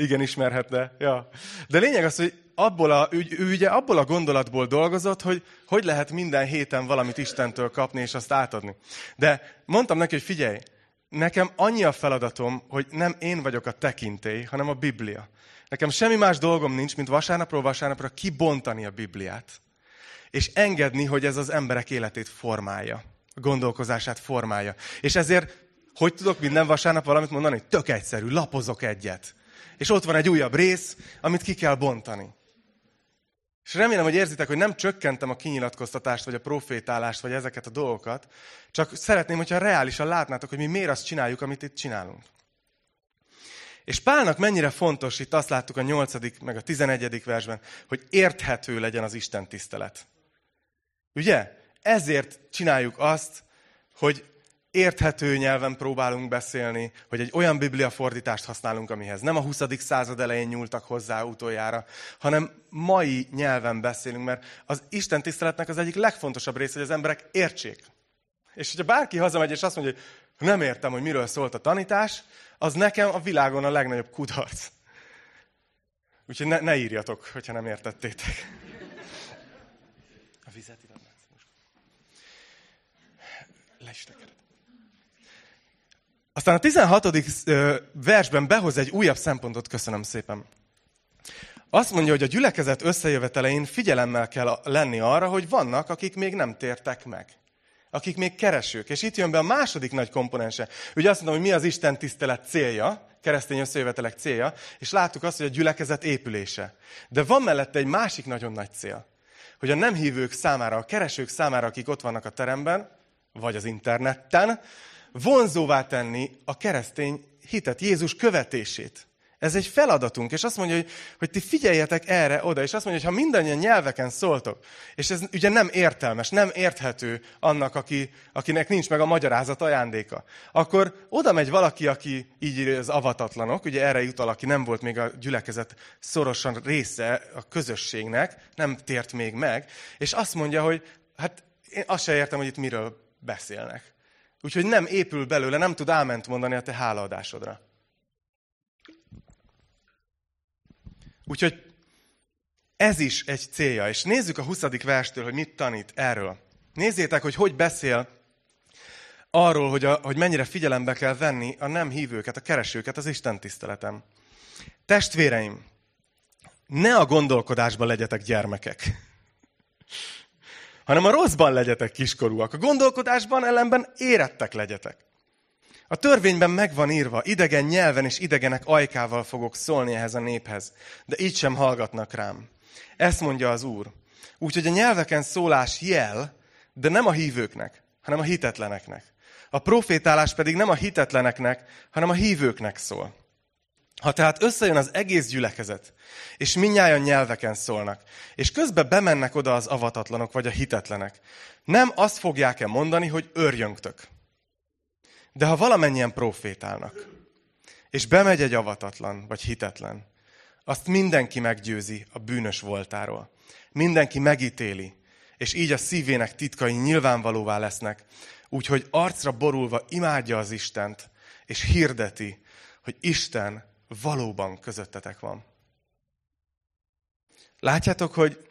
[SPEAKER 1] Igen, ismerhetne. Ja. De lényeg az, hogy abból a, ő, ő ugye abból a gondolatból dolgozott, hogy hogy lehet minden héten valamit Istentől kapni és azt átadni. De mondtam neki, hogy figyelj, nekem annyi a feladatom, hogy nem én vagyok a tekintély, hanem a Biblia. Nekem semmi más dolgom nincs, mint vasárnapról vasárnapra kibontani a Bibliát. És engedni, hogy ez az emberek életét formálja. A gondolkozását formálja. És ezért, hogy tudok minden vasárnap valamit mondani? Tök egyszerű, lapozok egyet. És ott van egy újabb rész, amit ki kell bontani. És remélem, hogy érzitek, hogy nem csökkentem a kinyilatkoztatást, vagy a profétálást, vagy ezeket a dolgokat, csak szeretném, hogyha reálisan látnátok, hogy mi miért azt csináljuk, amit itt csinálunk. És Pálnak mennyire fontos, itt azt láttuk a 8. meg a 11. versben, hogy érthető legyen az Isten tisztelet. Ugye? Ezért csináljuk azt, hogy érthető nyelven próbálunk beszélni, hogy egy olyan bibliafordítást használunk, amihez nem a 20. század elején nyúltak hozzá utoljára, hanem mai nyelven beszélünk, mert az Isten tiszteletnek az egyik legfontosabb része, hogy az emberek értsék. És hogyha bárki hazamegy és azt mondja, hogy nem értem, hogy miről szólt a tanítás, az nekem a világon a legnagyobb kudarc. Úgyhogy ne, ne írjatok, hogyha nem értettétek. A vizet ide. Le is aztán a 16. versben behoz egy újabb szempontot, köszönöm szépen. Azt mondja, hogy a gyülekezet összejövetelein figyelemmel kell lenni arra, hogy vannak, akik még nem tértek meg. Akik még keresők. És itt jön be a második nagy komponense. Ugye azt mondom, hogy mi az Isten tisztelet célja, keresztény összejövetelek célja, és láttuk azt, hogy a gyülekezet épülése. De van mellette egy másik nagyon nagy cél, hogy a nem hívők számára, a keresők számára, akik ott vannak a teremben, vagy az interneten, vonzóvá tenni a keresztény hitet, Jézus követését. Ez egy feladatunk, és azt mondja, hogy, hogy ti figyeljetek erre, oda, és azt mondja, hogy ha mindannyian nyelveken szóltok, és ez ugye nem értelmes, nem érthető annak, aki, akinek nincs meg a magyarázat ajándéka, akkor oda megy valaki, aki így az avatatlanok, ugye erre jutal, aki nem volt még a gyülekezet szorosan része a közösségnek, nem tért még meg, és azt mondja, hogy hát én azt se értem, hogy itt miről beszélnek. Úgyhogy nem épül belőle, nem tud áment mondani a te hálaadásodra. Úgyhogy ez is egy célja. És nézzük a 20. verstől, hogy mit tanít erről. Nézzétek, hogy hogy beszél arról, hogy, a, hogy mennyire figyelembe kell venni a nem hívőket, a keresőket az Isten tiszteletem. Testvéreim, ne a gondolkodásban legyetek gyermekek, hanem a rosszban legyetek kiskorúak. A gondolkodásban ellenben érettek legyetek. A törvényben meg van írva, idegen nyelven és idegenek ajkával fogok szólni ehhez a néphez, de így sem hallgatnak rám. Ezt mondja az Úr. Úgyhogy a nyelveken szólás jel, de nem a hívőknek, hanem a hitetleneknek. A profétálás pedig nem a hitetleneknek, hanem a hívőknek szól. Ha tehát összejön az egész gyülekezet, és minnyáján nyelveken szólnak, és közben bemennek oda az avatatlanok vagy a hitetlenek, nem azt fogják-e mondani, hogy örjöngtök. De ha valamennyien profétálnak, és bemegy egy avatatlan vagy hitetlen, azt mindenki meggyőzi a bűnös voltáról. Mindenki megítéli, és így a szívének titkai nyilvánvalóvá lesznek, úgyhogy arcra borulva imádja az Istent, és hirdeti, hogy Isten valóban közöttetek van. Látjátok, hogy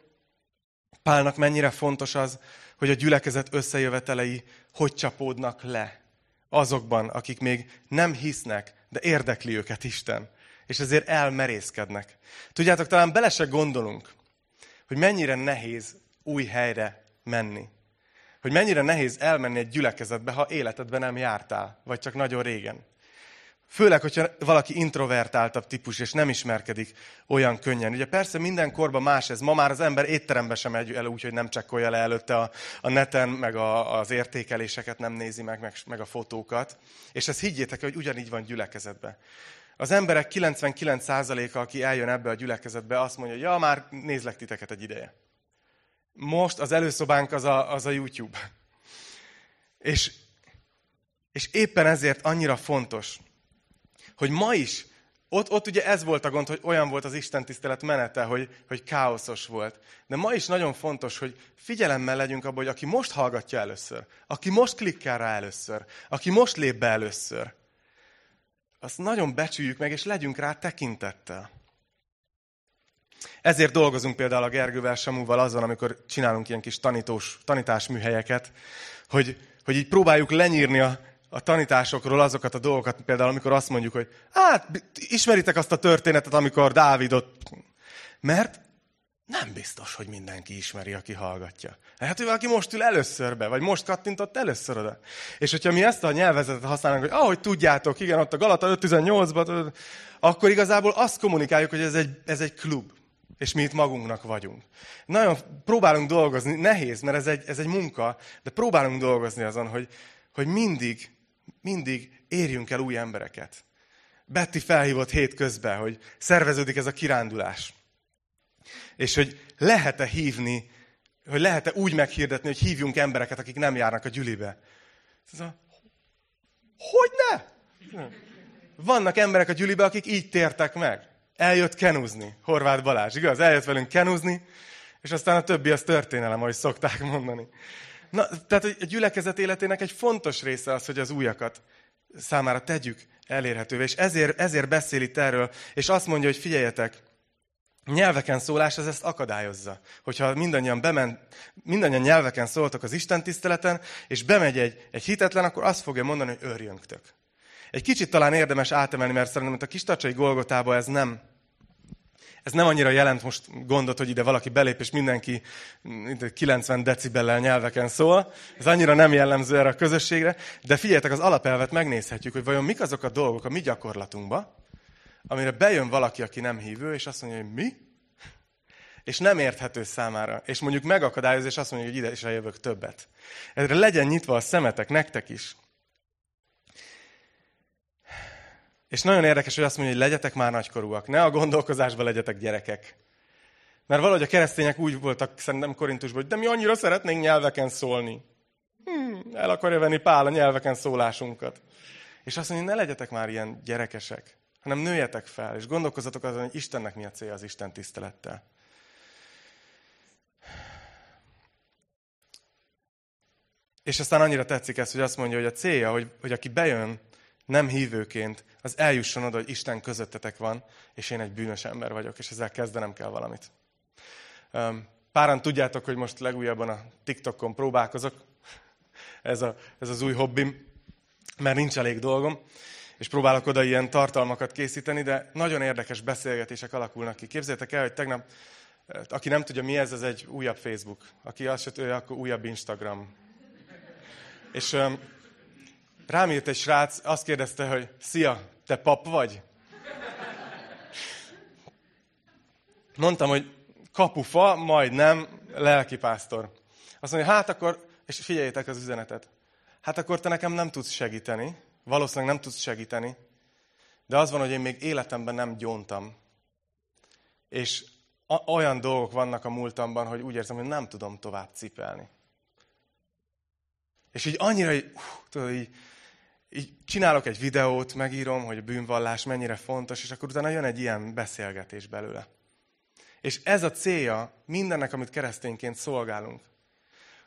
[SPEAKER 1] Pálnak mennyire fontos az, hogy a gyülekezet összejövetelei hogy csapódnak le azokban, akik még nem hisznek, de érdekli őket Isten, és ezért elmerészkednek. Tudjátok, talán bele se gondolunk, hogy mennyire nehéz új helyre menni. Hogy mennyire nehéz elmenni egy gyülekezetbe, ha életedben nem jártál, vagy csak nagyon régen. Főleg, hogyha valaki introvertáltabb típus, és nem ismerkedik olyan könnyen. Ugye persze minden korban más ez. Ma már az ember étterembe sem megy el úgy, hogy nem csekkolja le előtte a, a neten, meg a, az értékeléseket nem nézi meg, meg, meg a fotókat. És ezt higgyétek, hogy ugyanígy van gyülekezetben. Az emberek 99%-a, aki eljön ebbe a gyülekezetbe, azt mondja, ja, már nézlek titeket egy ideje. Most az előszobánk az a, az a YouTube. És, és éppen ezért annyira fontos, hogy ma is, ott, ott ugye ez volt a gond, hogy olyan volt az Isten tisztelet menete, hogy, hogy káoszos volt. De ma is nagyon fontos, hogy figyelemmel legyünk abban, hogy aki most hallgatja először, aki most klikkel rá először, aki most lép be először, azt nagyon becsüljük meg, és legyünk rá tekintettel. Ezért dolgozunk például a Gergővel, Samúval azon, amikor csinálunk ilyen kis tanítós, tanításműhelyeket, hogy, hogy így próbáljuk lenyírni a, a tanításokról azokat a dolgokat, például amikor azt mondjuk, hogy hát ismeritek azt a történetet, amikor Dávidot... Mert nem biztos, hogy mindenki ismeri, aki hallgatja. Hát, hogy valaki most ül először be, vagy most kattintott először oda. És hogyha mi ezt a nyelvezetet használunk, hogy ahogy tudjátok, igen, ott a Galata 5.18-ban, akkor igazából azt kommunikáljuk, hogy ez egy, ez egy klub. És mi itt magunknak vagyunk. Nagyon próbálunk dolgozni, nehéz, mert ez egy, ez egy munka, de próbálunk dolgozni azon, hogy, hogy mindig mindig érjünk el új embereket. Betty felhívott hét közben, hogy szerveződik ez a kirándulás. És hogy lehet-e hívni, hogy lehet-e úgy meghirdetni, hogy hívjunk embereket, akik nem járnak a gyülibe. Hogy ne? Vannak emberek a gyülibe, akik így tértek meg. Eljött kenuzni. Horváth Balázs, igaz? Eljött velünk kenuzni, és aztán a többi az történelem, ahogy szokták mondani. Na, tehát a gyülekezet életének egy fontos része az, hogy az újakat számára tegyük elérhetővé. És ezért, ezért beszél itt erről, és azt mondja, hogy figyeljetek, nyelveken szólás az ezt akadályozza. Hogyha mindannyian, bement, mindannyian nyelveken szóltak az Isten tiszteleten, és bemegy egy, egy hitetlen, akkor azt fogja mondani, hogy örjöngtök. Egy kicsit talán érdemes átemelni, mert szerintem a kistacsai Golgotában ez nem, ez nem annyira jelent most gondot, hogy ide valaki belép, és mindenki 90 decibellel nyelveken szól. Ez annyira nem jellemző erre a közösségre. De figyeljetek, az alapelvet megnézhetjük, hogy vajon mik azok a dolgok a mi gyakorlatunkban, amire bejön valaki, aki nem hívő, és azt mondja, hogy mi? És nem érthető számára. És mondjuk megakadályoz, és azt mondja, hogy ide is jövök többet. Erre legyen nyitva a szemetek, nektek is. És nagyon érdekes, hogy azt mondja, hogy legyetek már nagykorúak, ne a gondolkozásban legyetek gyerekek. Mert valahogy a keresztények úgy voltak szerintem Korintusban, hogy de mi annyira szeretnénk nyelveken szólni. Hmm, el akarja venni Pál a nyelveken szólásunkat. És azt mondja, ne legyetek már ilyen gyerekesek, hanem nőjetek fel, és gondolkozzatok azon, hogy Istennek mi a célja az Isten tisztelettel. És aztán annyira tetszik ez, hogy azt mondja, hogy a célja, hogy, hogy aki bejön, nem hívőként, az eljusson oda, hogy Isten közöttetek van, és én egy bűnös ember vagyok, és ezzel kezdenem kell valamit. Páran tudjátok, hogy most legújabban a TikTokon próbálkozok. Ez, a, ez az új hobbim, mert nincs elég dolgom, és próbálok oda ilyen tartalmakat készíteni, de nagyon érdekes beszélgetések alakulnak ki. Képzeljétek el, hogy tegnap, aki nem tudja mi ez, ez egy újabb Facebook. Aki azt se tudja, akkor újabb Instagram. És rám jött egy srác, azt kérdezte, hogy szia, te pap vagy? Mondtam, hogy kapufa, majd nem, lelkipásztor. Azt mondja, hát akkor, és figyeljétek az üzenetet, hát akkor te nekem nem tudsz segíteni, valószínűleg nem tudsz segíteni, de az van, hogy én még életemben nem gyóntam. És olyan dolgok vannak a múltamban, hogy úgy érzem, hogy nem tudom tovább cipelni. És így annyira, hogy, uh, tudod, így, így csinálok egy videót, megírom, hogy a bűnvallás mennyire fontos, és akkor utána jön egy ilyen beszélgetés belőle. És ez a célja mindennek, amit keresztényként szolgálunk.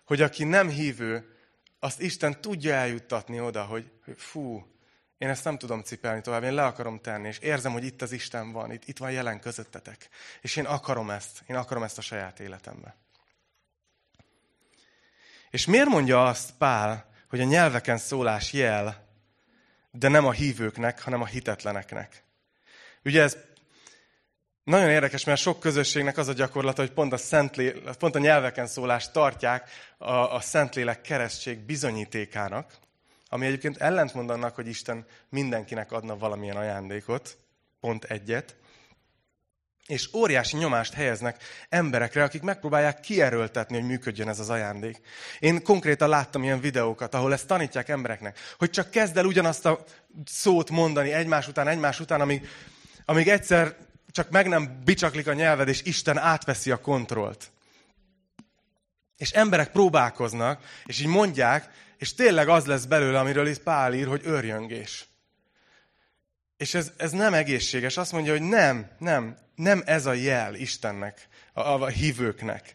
[SPEAKER 1] Hogy aki nem hívő, azt Isten tudja eljuttatni oda, hogy, hogy fú, én ezt nem tudom cipelni tovább, én le akarom tenni, és érzem, hogy itt az Isten van, itt, itt van jelen közöttetek. És én akarom ezt, én akarom ezt a saját életembe. És miért mondja azt Pál, hogy a nyelveken szólás jel, de nem a hívőknek, hanem a hitetleneknek? Ugye ez nagyon érdekes, mert sok közösségnek az a gyakorlata, hogy pont a, Szentlé, pont a nyelveken szólást tartják a, a Szentlélek keresztség bizonyítékának, ami egyébként ellentmond annak, hogy Isten mindenkinek adna valamilyen ajándékot, pont egyet, és óriási nyomást helyeznek emberekre, akik megpróbálják kierőltetni, hogy működjön ez az ajándék. Én konkrétan láttam ilyen videókat, ahol ezt tanítják embereknek, hogy csak kezd el ugyanazt a szót mondani egymás után, egymás után, amíg, amíg egyszer csak meg nem bicsaklik a nyelved, és Isten átveszi a kontrollt. És emberek próbálkoznak, és így mondják, és tényleg az lesz belőle, amiről itt Pál ír, hogy örjöngés. És ez, ez nem egészséges. Azt mondja, hogy nem, nem, nem ez a jel Istennek, a, a hívőknek.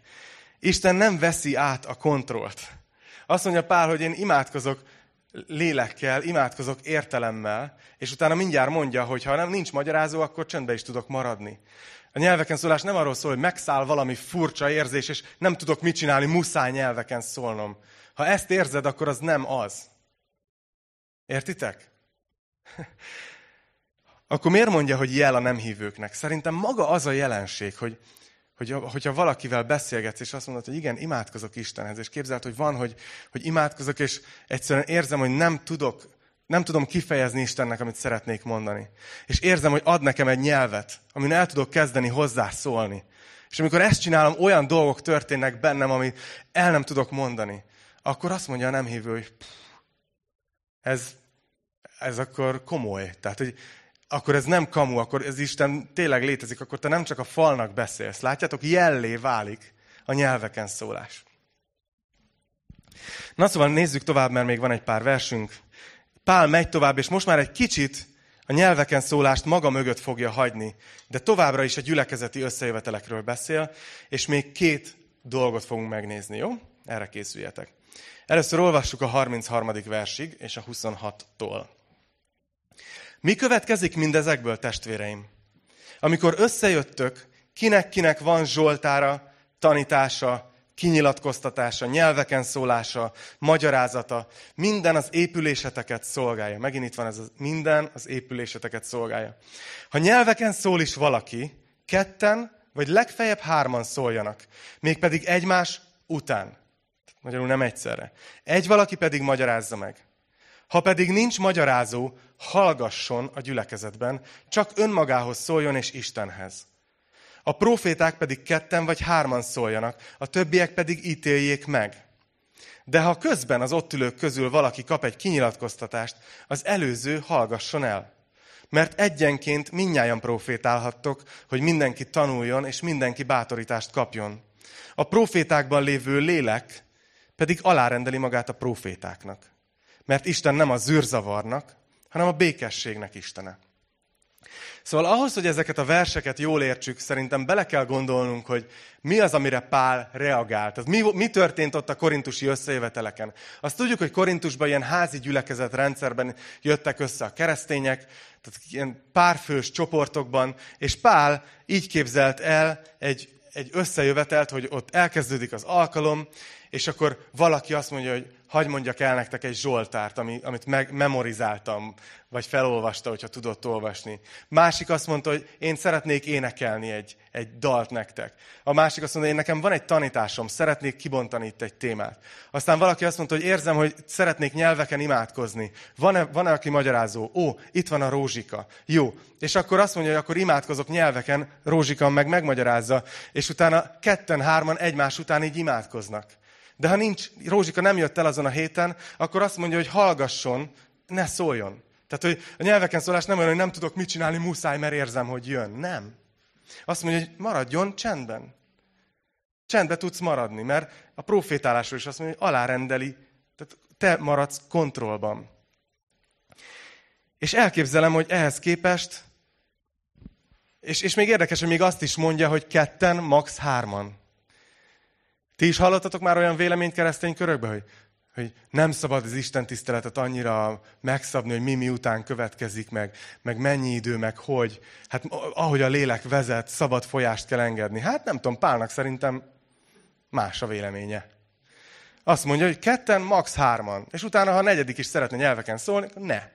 [SPEAKER 1] Isten nem veszi át a kontrollt. Azt mondja Pál, hogy én imádkozok lélekkel, imádkozok értelemmel, és utána mindjárt mondja, hogy ha nem nincs magyarázó, akkor csöndbe is tudok maradni. A nyelveken szólás nem arról szól, hogy megszáll valami furcsa érzés, és nem tudok mit csinálni, muszáj nyelveken szólnom. Ha ezt érzed, akkor az nem az. Értitek? Akkor miért mondja, hogy jel a nem hívőknek? Szerintem maga az a jelenség, hogy hogy, hogyha valakivel beszélgetsz, és azt mondod, hogy igen, imádkozok Istenhez, és képzeld, hogy van, hogy, hogy imádkozok, és egyszerűen érzem, hogy nem tudok, nem tudom kifejezni Istennek, amit szeretnék mondani. És érzem, hogy ad nekem egy nyelvet, amin el tudok kezdeni hozzá szólni. És amikor ezt csinálom, olyan dolgok történnek bennem, amit el nem tudok mondani. Akkor azt mondja a nem hívő, hogy pff, ez, ez akkor komoly. Tehát, hogy akkor ez nem kamu, akkor ez Isten tényleg létezik, akkor te nem csak a falnak beszélsz. Látjátok, jellé válik a nyelveken szólás. Na szóval nézzük tovább, mert még van egy pár versünk. Pál megy tovább, és most már egy kicsit a nyelveken szólást maga mögött fogja hagyni, de továbbra is a gyülekezeti összejövetelekről beszél, és még két dolgot fogunk megnézni, jó? Erre készüljetek. Először olvassuk a 33. versig és a 26-tól. Mi következik mindezekből, testvéreim? Amikor összejöttök, kinek-kinek van Zsoltára, tanítása, kinyilatkoztatása, nyelveken szólása, magyarázata, minden az épüléseteket szolgálja. Megint itt van ez az minden az épüléseteket szolgálja. Ha nyelveken szól is valaki, ketten vagy legfeljebb hárman szóljanak, mégpedig egymás után. Magyarul nem egyszerre. Egy valaki pedig magyarázza meg. Ha pedig nincs magyarázó, hallgasson a gyülekezetben, csak önmagához szóljon és Istenhez. A proféták pedig ketten vagy hárman szóljanak, a többiek pedig ítéljék meg. De ha közben az ott ülők közül valaki kap egy kinyilatkoztatást, az előző hallgasson el. Mert egyenként minnyáján profétálhattok, hogy mindenki tanuljon, és mindenki bátorítást kapjon. A profétákban lévő lélek pedig alárendeli magát a profétáknak. Mert Isten nem a zűrzavarnak, hanem a békességnek Istene. Szóval ahhoz, hogy ezeket a verseket jól értsük, szerintem bele kell gondolnunk, hogy mi az, amire Pál reagált. Tehát mi, mi történt ott a korintusi összejöveteleken. Azt tudjuk, hogy Korintusban ilyen házi gyülekezet rendszerben jöttek össze a keresztények, tehát ilyen párfős csoportokban, és Pál így képzelt el egy, egy összejövetelt, hogy ott elkezdődik az alkalom, és akkor valaki azt mondja, hogy hagy mondjak el nektek egy Zsoltárt, ami, amit meg, memorizáltam, vagy felolvasta, hogyha tudott olvasni. Másik azt mondta, hogy én szeretnék énekelni egy, egy dalt nektek. A másik azt mondta, hogy nekem van egy tanításom, szeretnék kibontani itt egy témát. Aztán valaki azt mondta, hogy érzem, hogy szeretnék nyelveken imádkozni. Van-e, van-e aki magyarázó? Ó, itt van a rózsika. Jó. És akkor azt mondja, hogy akkor imádkozok nyelveken, rózsika meg megmagyarázza, és utána ketten, hárman egymás után így imádkoznak. De ha nincs, Rózsika nem jött el azon a héten, akkor azt mondja, hogy hallgasson, ne szóljon. Tehát, hogy a nyelveken szólás nem olyan, hogy nem tudok mit csinálni, muszáj, mert érzem, hogy jön. Nem. Azt mondja, hogy maradjon csendben. Csendbe tudsz maradni, mert a profétálásról is azt mondja, hogy alárendeli, tehát te maradsz kontrollban. És elképzelem, hogy ehhez képest, és, és még érdekes, hogy még azt is mondja, hogy ketten, max. hárman. Ti is hallottatok már olyan véleményt keresztény körökbe, hogy, hogy nem szabad az Isten tiszteletet annyira megszabni, hogy mi miután következik, meg, meg mennyi idő, meg hogy. Hát ahogy a lélek vezet, szabad folyást kell engedni. Hát nem tudom, Pálnak szerintem más a véleménye. Azt mondja, hogy ketten, max. hárman. És utána, ha a negyedik is szeretne nyelveken szólni, ne.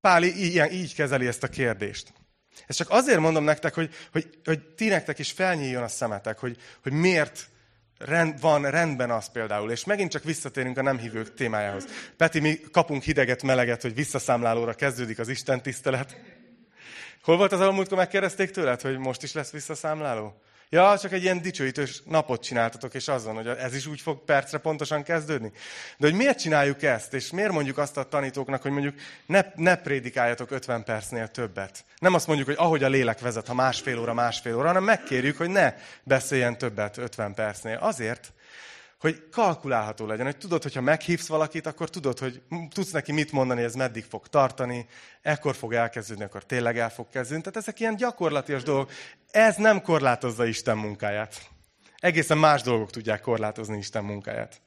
[SPEAKER 1] Pál így, így kezeli ezt a kérdést. Ezt csak azért mondom nektek, hogy, hogy, hogy ti nektek is felnyíljon a szemetek, hogy, hogy miért rend, van rendben az például, és megint csak visszatérünk a nem hívők témájához. Peti, mi kapunk hideget, meleget, hogy visszaszámlálóra kezdődik az Isten tisztelet. Hol volt az, ahol múltkor megkérdezték tőled, hogy most is lesz visszaszámláló? Ja, csak egy ilyen dicsőítős napot csináltatok, és azon, hogy ez is úgy fog percre pontosan kezdődni. De hogy miért csináljuk ezt, és miért mondjuk azt a tanítóknak, hogy mondjuk ne, ne prédikáljatok 50 percnél többet. Nem azt mondjuk, hogy ahogy a lélek vezet, ha másfél óra, másfél óra, hanem megkérjük, hogy ne beszéljen többet 50 percnél. Azért, hogy kalkulálható legyen, hogy tudod, hogyha meghívsz valakit, akkor tudod, hogy tudsz neki mit mondani, ez meddig fog tartani, ekkor fog elkezdődni, akkor tényleg el fog kezdődni. Tehát ezek ilyen gyakorlatias dolgok. Ez nem korlátozza Isten munkáját. Egészen más dolgok tudják korlátozni Isten munkáját.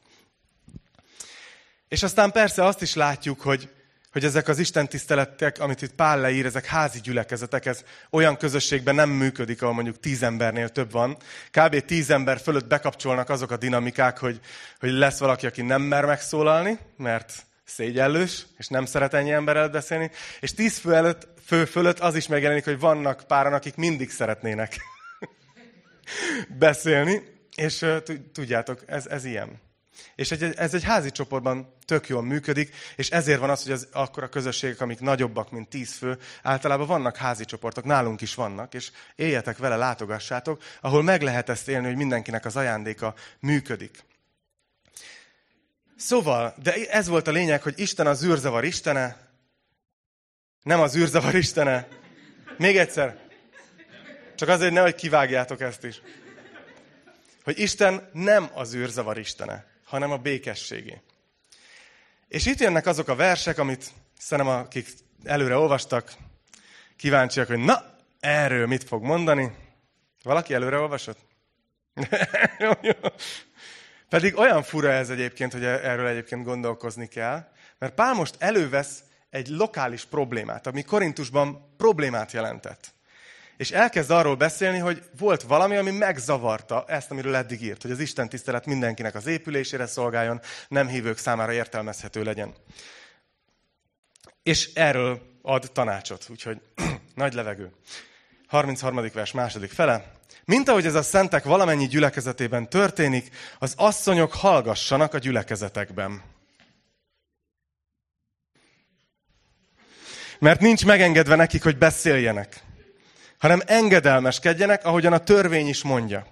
[SPEAKER 1] És aztán persze azt is látjuk, hogy hogy ezek az Isten tiszteletek, amit itt Pál leír, ezek házi gyülekezetek, ez olyan közösségben nem működik, ahol mondjuk tíz embernél több van. Kb. tíz ember fölött bekapcsolnak azok a dinamikák, hogy, hogy lesz valaki, aki nem mer megszólalni, mert szégyellős, és nem szeret ennyi emberrel beszélni, és tíz fő, előtt, fő fölött az is megjelenik, hogy vannak páran, akik mindig szeretnének *laughs* beszélni, és tudjátok, ez, ez ilyen. És egy, ez egy házi csoportban tök jól működik, és ezért van az, hogy az, akkor a közösségek, amik nagyobbak, mint tíz fő, általában vannak házi csoportok, nálunk is vannak, és éljetek vele, látogassátok, ahol meg lehet ezt élni, hogy mindenkinek az ajándéka működik. Szóval, de ez volt a lényeg, hogy Isten az űrzavar istene, nem az űrzavar istene. Még egyszer. Csak azért nehogy kivágjátok ezt is. Hogy Isten nem az űrzavar istene hanem a békességé. És itt jönnek azok a versek, amit szerintem akik előre olvastak, kíváncsiak, hogy na, erről mit fog mondani. Valaki előre olvasott? *laughs* Pedig olyan fura ez egyébként, hogy erről egyébként gondolkozni kell, mert Pál most elővesz egy lokális problémát, ami Korintusban problémát jelentett. És elkezd arról beszélni, hogy volt valami, ami megzavarta ezt, amiről eddig írt, hogy az Isten tisztelet mindenkinek az épülésére szolgáljon, nem hívők számára értelmezhető legyen. És erről ad tanácsot, úgyhogy *clears throat* nagy levegő. 33. vers második fele. Mint ahogy ez a szentek valamennyi gyülekezetében történik, az asszonyok hallgassanak a gyülekezetekben. Mert nincs megengedve nekik, hogy beszéljenek hanem engedelmeskedjenek, ahogyan a törvény is mondja.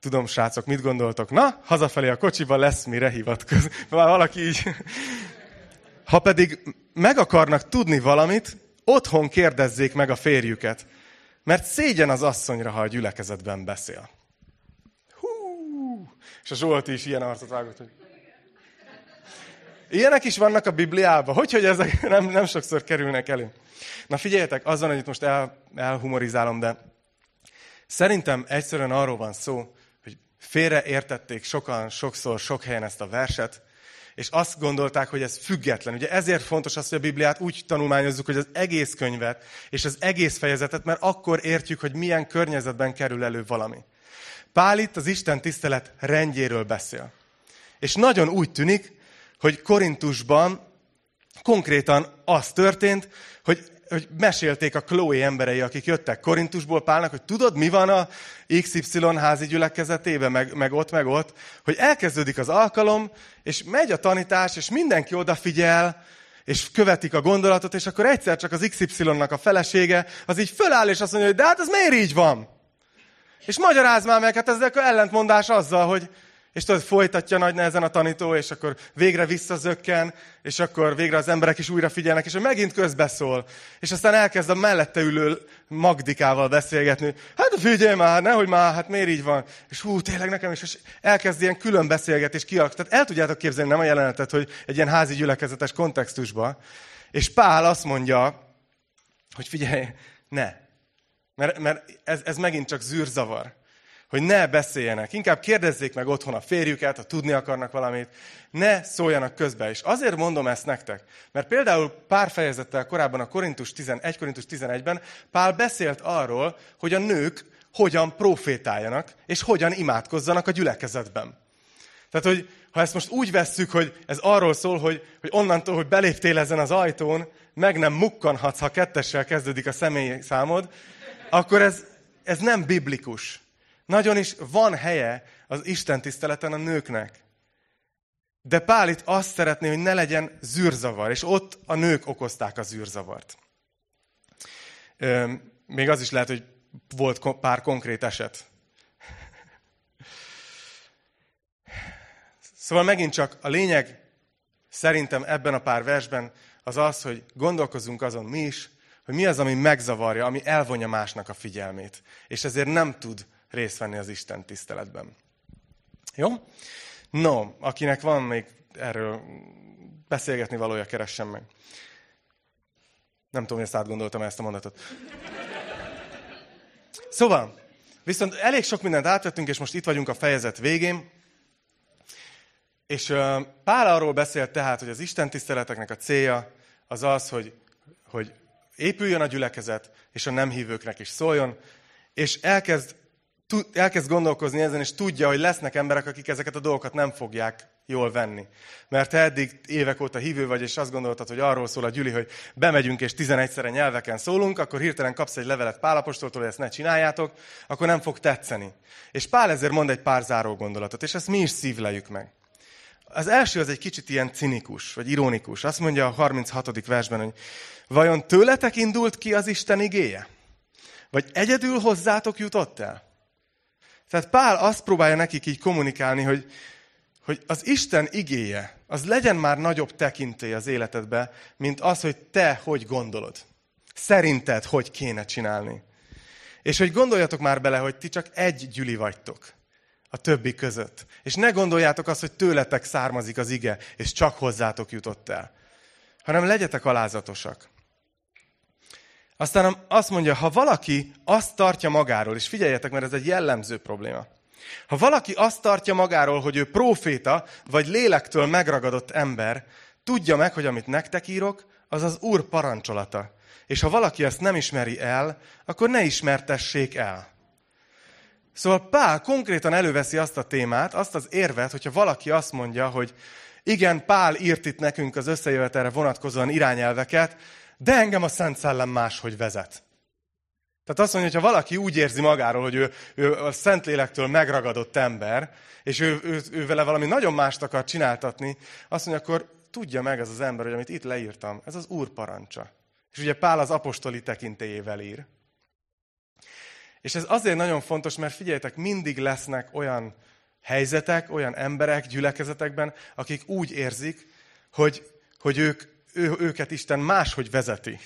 [SPEAKER 1] Tudom, srácok, mit gondoltok? Na, hazafelé a kocsiba lesz mire hivatkozni. *laughs* Valaki így. Ha pedig meg akarnak tudni valamit, otthon kérdezzék meg a férjüket. Mert szégyen az asszonyra, ha a gyülekezetben beszél. Hú! És a Zsolti is ilyen arcot vágott, hogy... Ilyenek is vannak a Bibliában. Hogy, hogy ezek *laughs* nem, nem sokszor kerülnek elő. Na figyeljetek, azon, hogy itt most el, elhumorizálom, de szerintem egyszerűen arról van szó, hogy félreértették sokan, sokszor, sok helyen ezt a verset, és azt gondolták, hogy ez független. Ugye ezért fontos az, hogy a Bibliát úgy tanulmányozzuk, hogy az egész könyvet és az egész fejezetet, mert akkor értjük, hogy milyen környezetben kerül elő valami. Pál itt az Isten tisztelet rendjéről beszél. És nagyon úgy tűnik, hogy Korintusban konkrétan az történt, hogy, hogy mesélték a Chloe emberei, akik jöttek Korintusból Pálnak, hogy tudod, mi van a XY házi gyülekezetében, meg, meg ott, meg ott, hogy elkezdődik az alkalom, és megy a tanítás, és mindenki odafigyel, és követik a gondolatot, és akkor egyszer csak az XY-nak a felesége, az így föláll, és azt mondja, hogy de hát ez miért így van? És magyaráz már meg, hát ez ellentmondás azzal, hogy, és tudod, folytatja nagy nehezen a tanító, és akkor végre visszazökken, és akkor végre az emberek is újra figyelnek, és megint közbeszól. És aztán elkezd a mellette ülő Magdikával beszélgetni. Hát figyelj már, nehogy már, hát miért így van? És hú, tényleg nekem is, és elkezd ilyen külön beszélgetés kialakítani. Tehát el tudjátok képzelni, nem a jelenetet, hogy egy ilyen házi gyülekezetes kontextusba. És Pál azt mondja, hogy figyelj, ne. Mert, mert ez, ez megint csak zűrzavar hogy ne beszéljenek. Inkább kérdezzék meg otthon a férjüket, ha tudni akarnak valamit. Ne szóljanak közbe. És azért mondom ezt nektek, mert például pár fejezettel korábban a Korintus 11, Korintus 11-ben Pál beszélt arról, hogy a nők hogyan profétáljanak, és hogyan imádkozzanak a gyülekezetben. Tehát, hogy ha ezt most úgy vesszük, hogy ez arról szól, hogy, hogy onnantól, hogy beléptél ezen az ajtón, meg nem mukkanhatsz, ha kettessel kezdődik a személy számod, akkor ez, ez nem biblikus. Nagyon is van helye az Isten tiszteleten a nőknek. De Pál itt azt szeretné, hogy ne legyen zűrzavar, és ott a nők okozták a zűrzavart. Még az is lehet, hogy volt pár konkrét eset. Szóval megint csak a lényeg szerintem ebben a pár versben az az, hogy gondolkozunk azon mi is, hogy mi az, ami megzavarja, ami elvonja másnak a figyelmét. És ezért nem tud részt venni az Isten tiszteletben. Jó? No, akinek van még erről beszélgetni valója, keressen meg. Nem tudom, hogy ezt átgondoltam ezt a mondatot. Szóval, viszont elég sok mindent átvettünk, és most itt vagyunk a fejezet végén. És Pál arról beszélt tehát, hogy az Isten tiszteleteknek a célja az az, hogy, hogy épüljön a gyülekezet, és a nem hívőknek is szóljon, és elkezd elkezd gondolkozni ezen, és tudja, hogy lesznek emberek, akik ezeket a dolgokat nem fogják jól venni. Mert te eddig évek óta hívő vagy, és azt gondoltad, hogy arról szól a gyüli, hogy bemegyünk és 11-szere nyelveken szólunk, akkor hirtelen kapsz egy levelet Pálapostoltól, hogy ezt ne csináljátok, akkor nem fog tetszeni. És Pál ezért mond egy pár záró gondolatot, és ezt mi is szívleljük meg. Az első az egy kicsit ilyen cinikus, vagy ironikus. Azt mondja a 36. versben, hogy vajon tőletek indult ki az Isten igéje? Vagy egyedül hozzátok jutott el? Tehát Pál azt próbálja nekik így kommunikálni, hogy, hogy az Isten igéje, az legyen már nagyobb tekintély az életedbe, mint az, hogy te hogy gondolod. Szerinted hogy kéne csinálni. És hogy gondoljatok már bele, hogy ti csak egy gyüli vagytok a többi között. És ne gondoljátok azt, hogy tőletek származik az ige, és csak hozzátok jutott el. Hanem legyetek alázatosak. Aztán azt mondja, ha valaki azt tartja magáról, és figyeljetek, mert ez egy jellemző probléma. Ha valaki azt tartja magáról, hogy ő proféta, vagy lélektől megragadott ember, tudja meg, hogy amit nektek írok, az az Úr parancsolata. És ha valaki ezt nem ismeri el, akkor ne ismertessék el. Szóval Pál konkrétan előveszi azt a témát, azt az érvet, hogyha valaki azt mondja, hogy igen, Pál írt itt nekünk az összejövetelre vonatkozóan irányelveket, de engem a Szent Szellem máshogy vezet. Tehát azt mondja, hogy ha valaki úgy érzi magáról, hogy ő, ő a Szentlélektől megragadott ember, és ő, ő, ő vele valami nagyon mást akar csináltatni, azt mondja, akkor tudja meg ez az ember, hogy amit itt leírtam, ez az Úr parancsa. És ugye Pál az apostoli tekintélyével ír. És ez azért nagyon fontos, mert figyeljetek, mindig lesznek olyan helyzetek, olyan emberek gyülekezetekben, akik úgy érzik, hogy, hogy ők ő, őket Isten máshogy vezeti.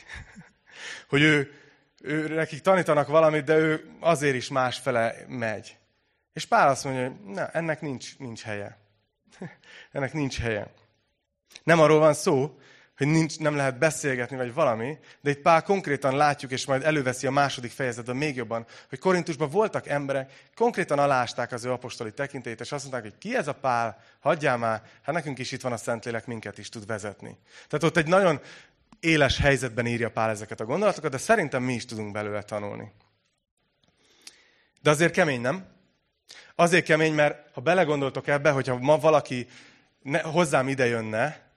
[SPEAKER 1] *laughs* hogy ő, ő, nekik tanítanak valamit, de ő azért is másfele megy. És Pál azt mondja, hogy ne, ennek nincs, nincs helye. *laughs* ennek nincs helye. Nem arról van szó, hogy nincs, nem lehet beszélgetni, vagy valami, de itt Pál konkrétan látjuk, és majd előveszi a második fejezetben még jobban, hogy Korintusban voltak emberek, konkrétan alásták az ő apostoli tekintélyét, és azt mondták, hogy ki ez a Pál, hagyjál már, hát nekünk is itt van a Szentlélek, minket is tud vezetni. Tehát ott egy nagyon éles helyzetben írja Pál ezeket a gondolatokat, de szerintem mi is tudunk belőle tanulni. De azért kemény, nem? Azért kemény, mert ha belegondoltok ebbe, hogyha ma valaki ne, hozzám ide jönne,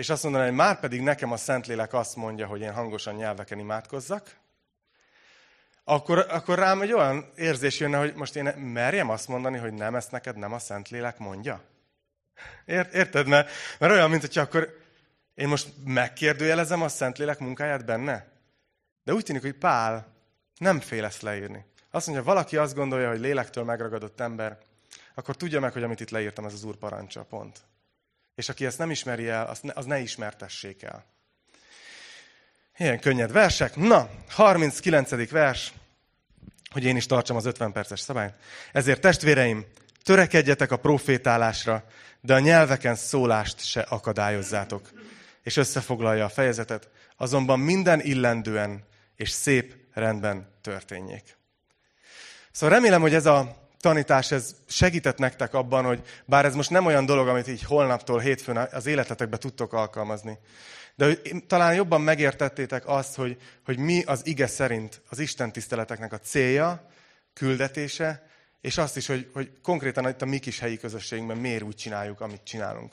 [SPEAKER 1] és azt mondaná, hogy már pedig nekem a Szentlélek azt mondja, hogy én hangosan nyelveken imádkozzak, akkor, akkor rám egy olyan érzés jönne, hogy most én merjem azt mondani, hogy nem, ezt neked nem a Szentlélek mondja? Ért, érted? Mert, mert olyan, mint hogyha akkor én most megkérdőjelezem a Szentlélek munkáját benne. De úgy tűnik, hogy Pál nem fél ezt leírni. Azt mondja, valaki azt gondolja, hogy lélektől megragadott ember, akkor tudja meg, hogy amit itt leírtam, ez az Úr parancsa, pont. És aki ezt nem ismeri el, az ne, az ne ismertessék el. Ilyen könnyed versek. Na, 39. vers, hogy én is tartsam az 50 perces szabályt. Ezért testvéreim, törekedjetek a profétálásra, de a nyelveken szólást se akadályozzátok. És összefoglalja a fejezetet, azonban minden illendően és szép rendben történjék. Szóval remélem, hogy ez a tanítás ez segített nektek abban, hogy bár ez most nem olyan dolog, amit így holnaptól, hétfőn az életetekbe tudtok alkalmazni, de hogy talán jobban megértettétek azt, hogy, hogy mi az ige szerint az Isten tiszteleteknek a célja, küldetése, és azt is, hogy, hogy konkrétan itt a mi kis helyi közösségünkben miért úgy csináljuk, amit csinálunk.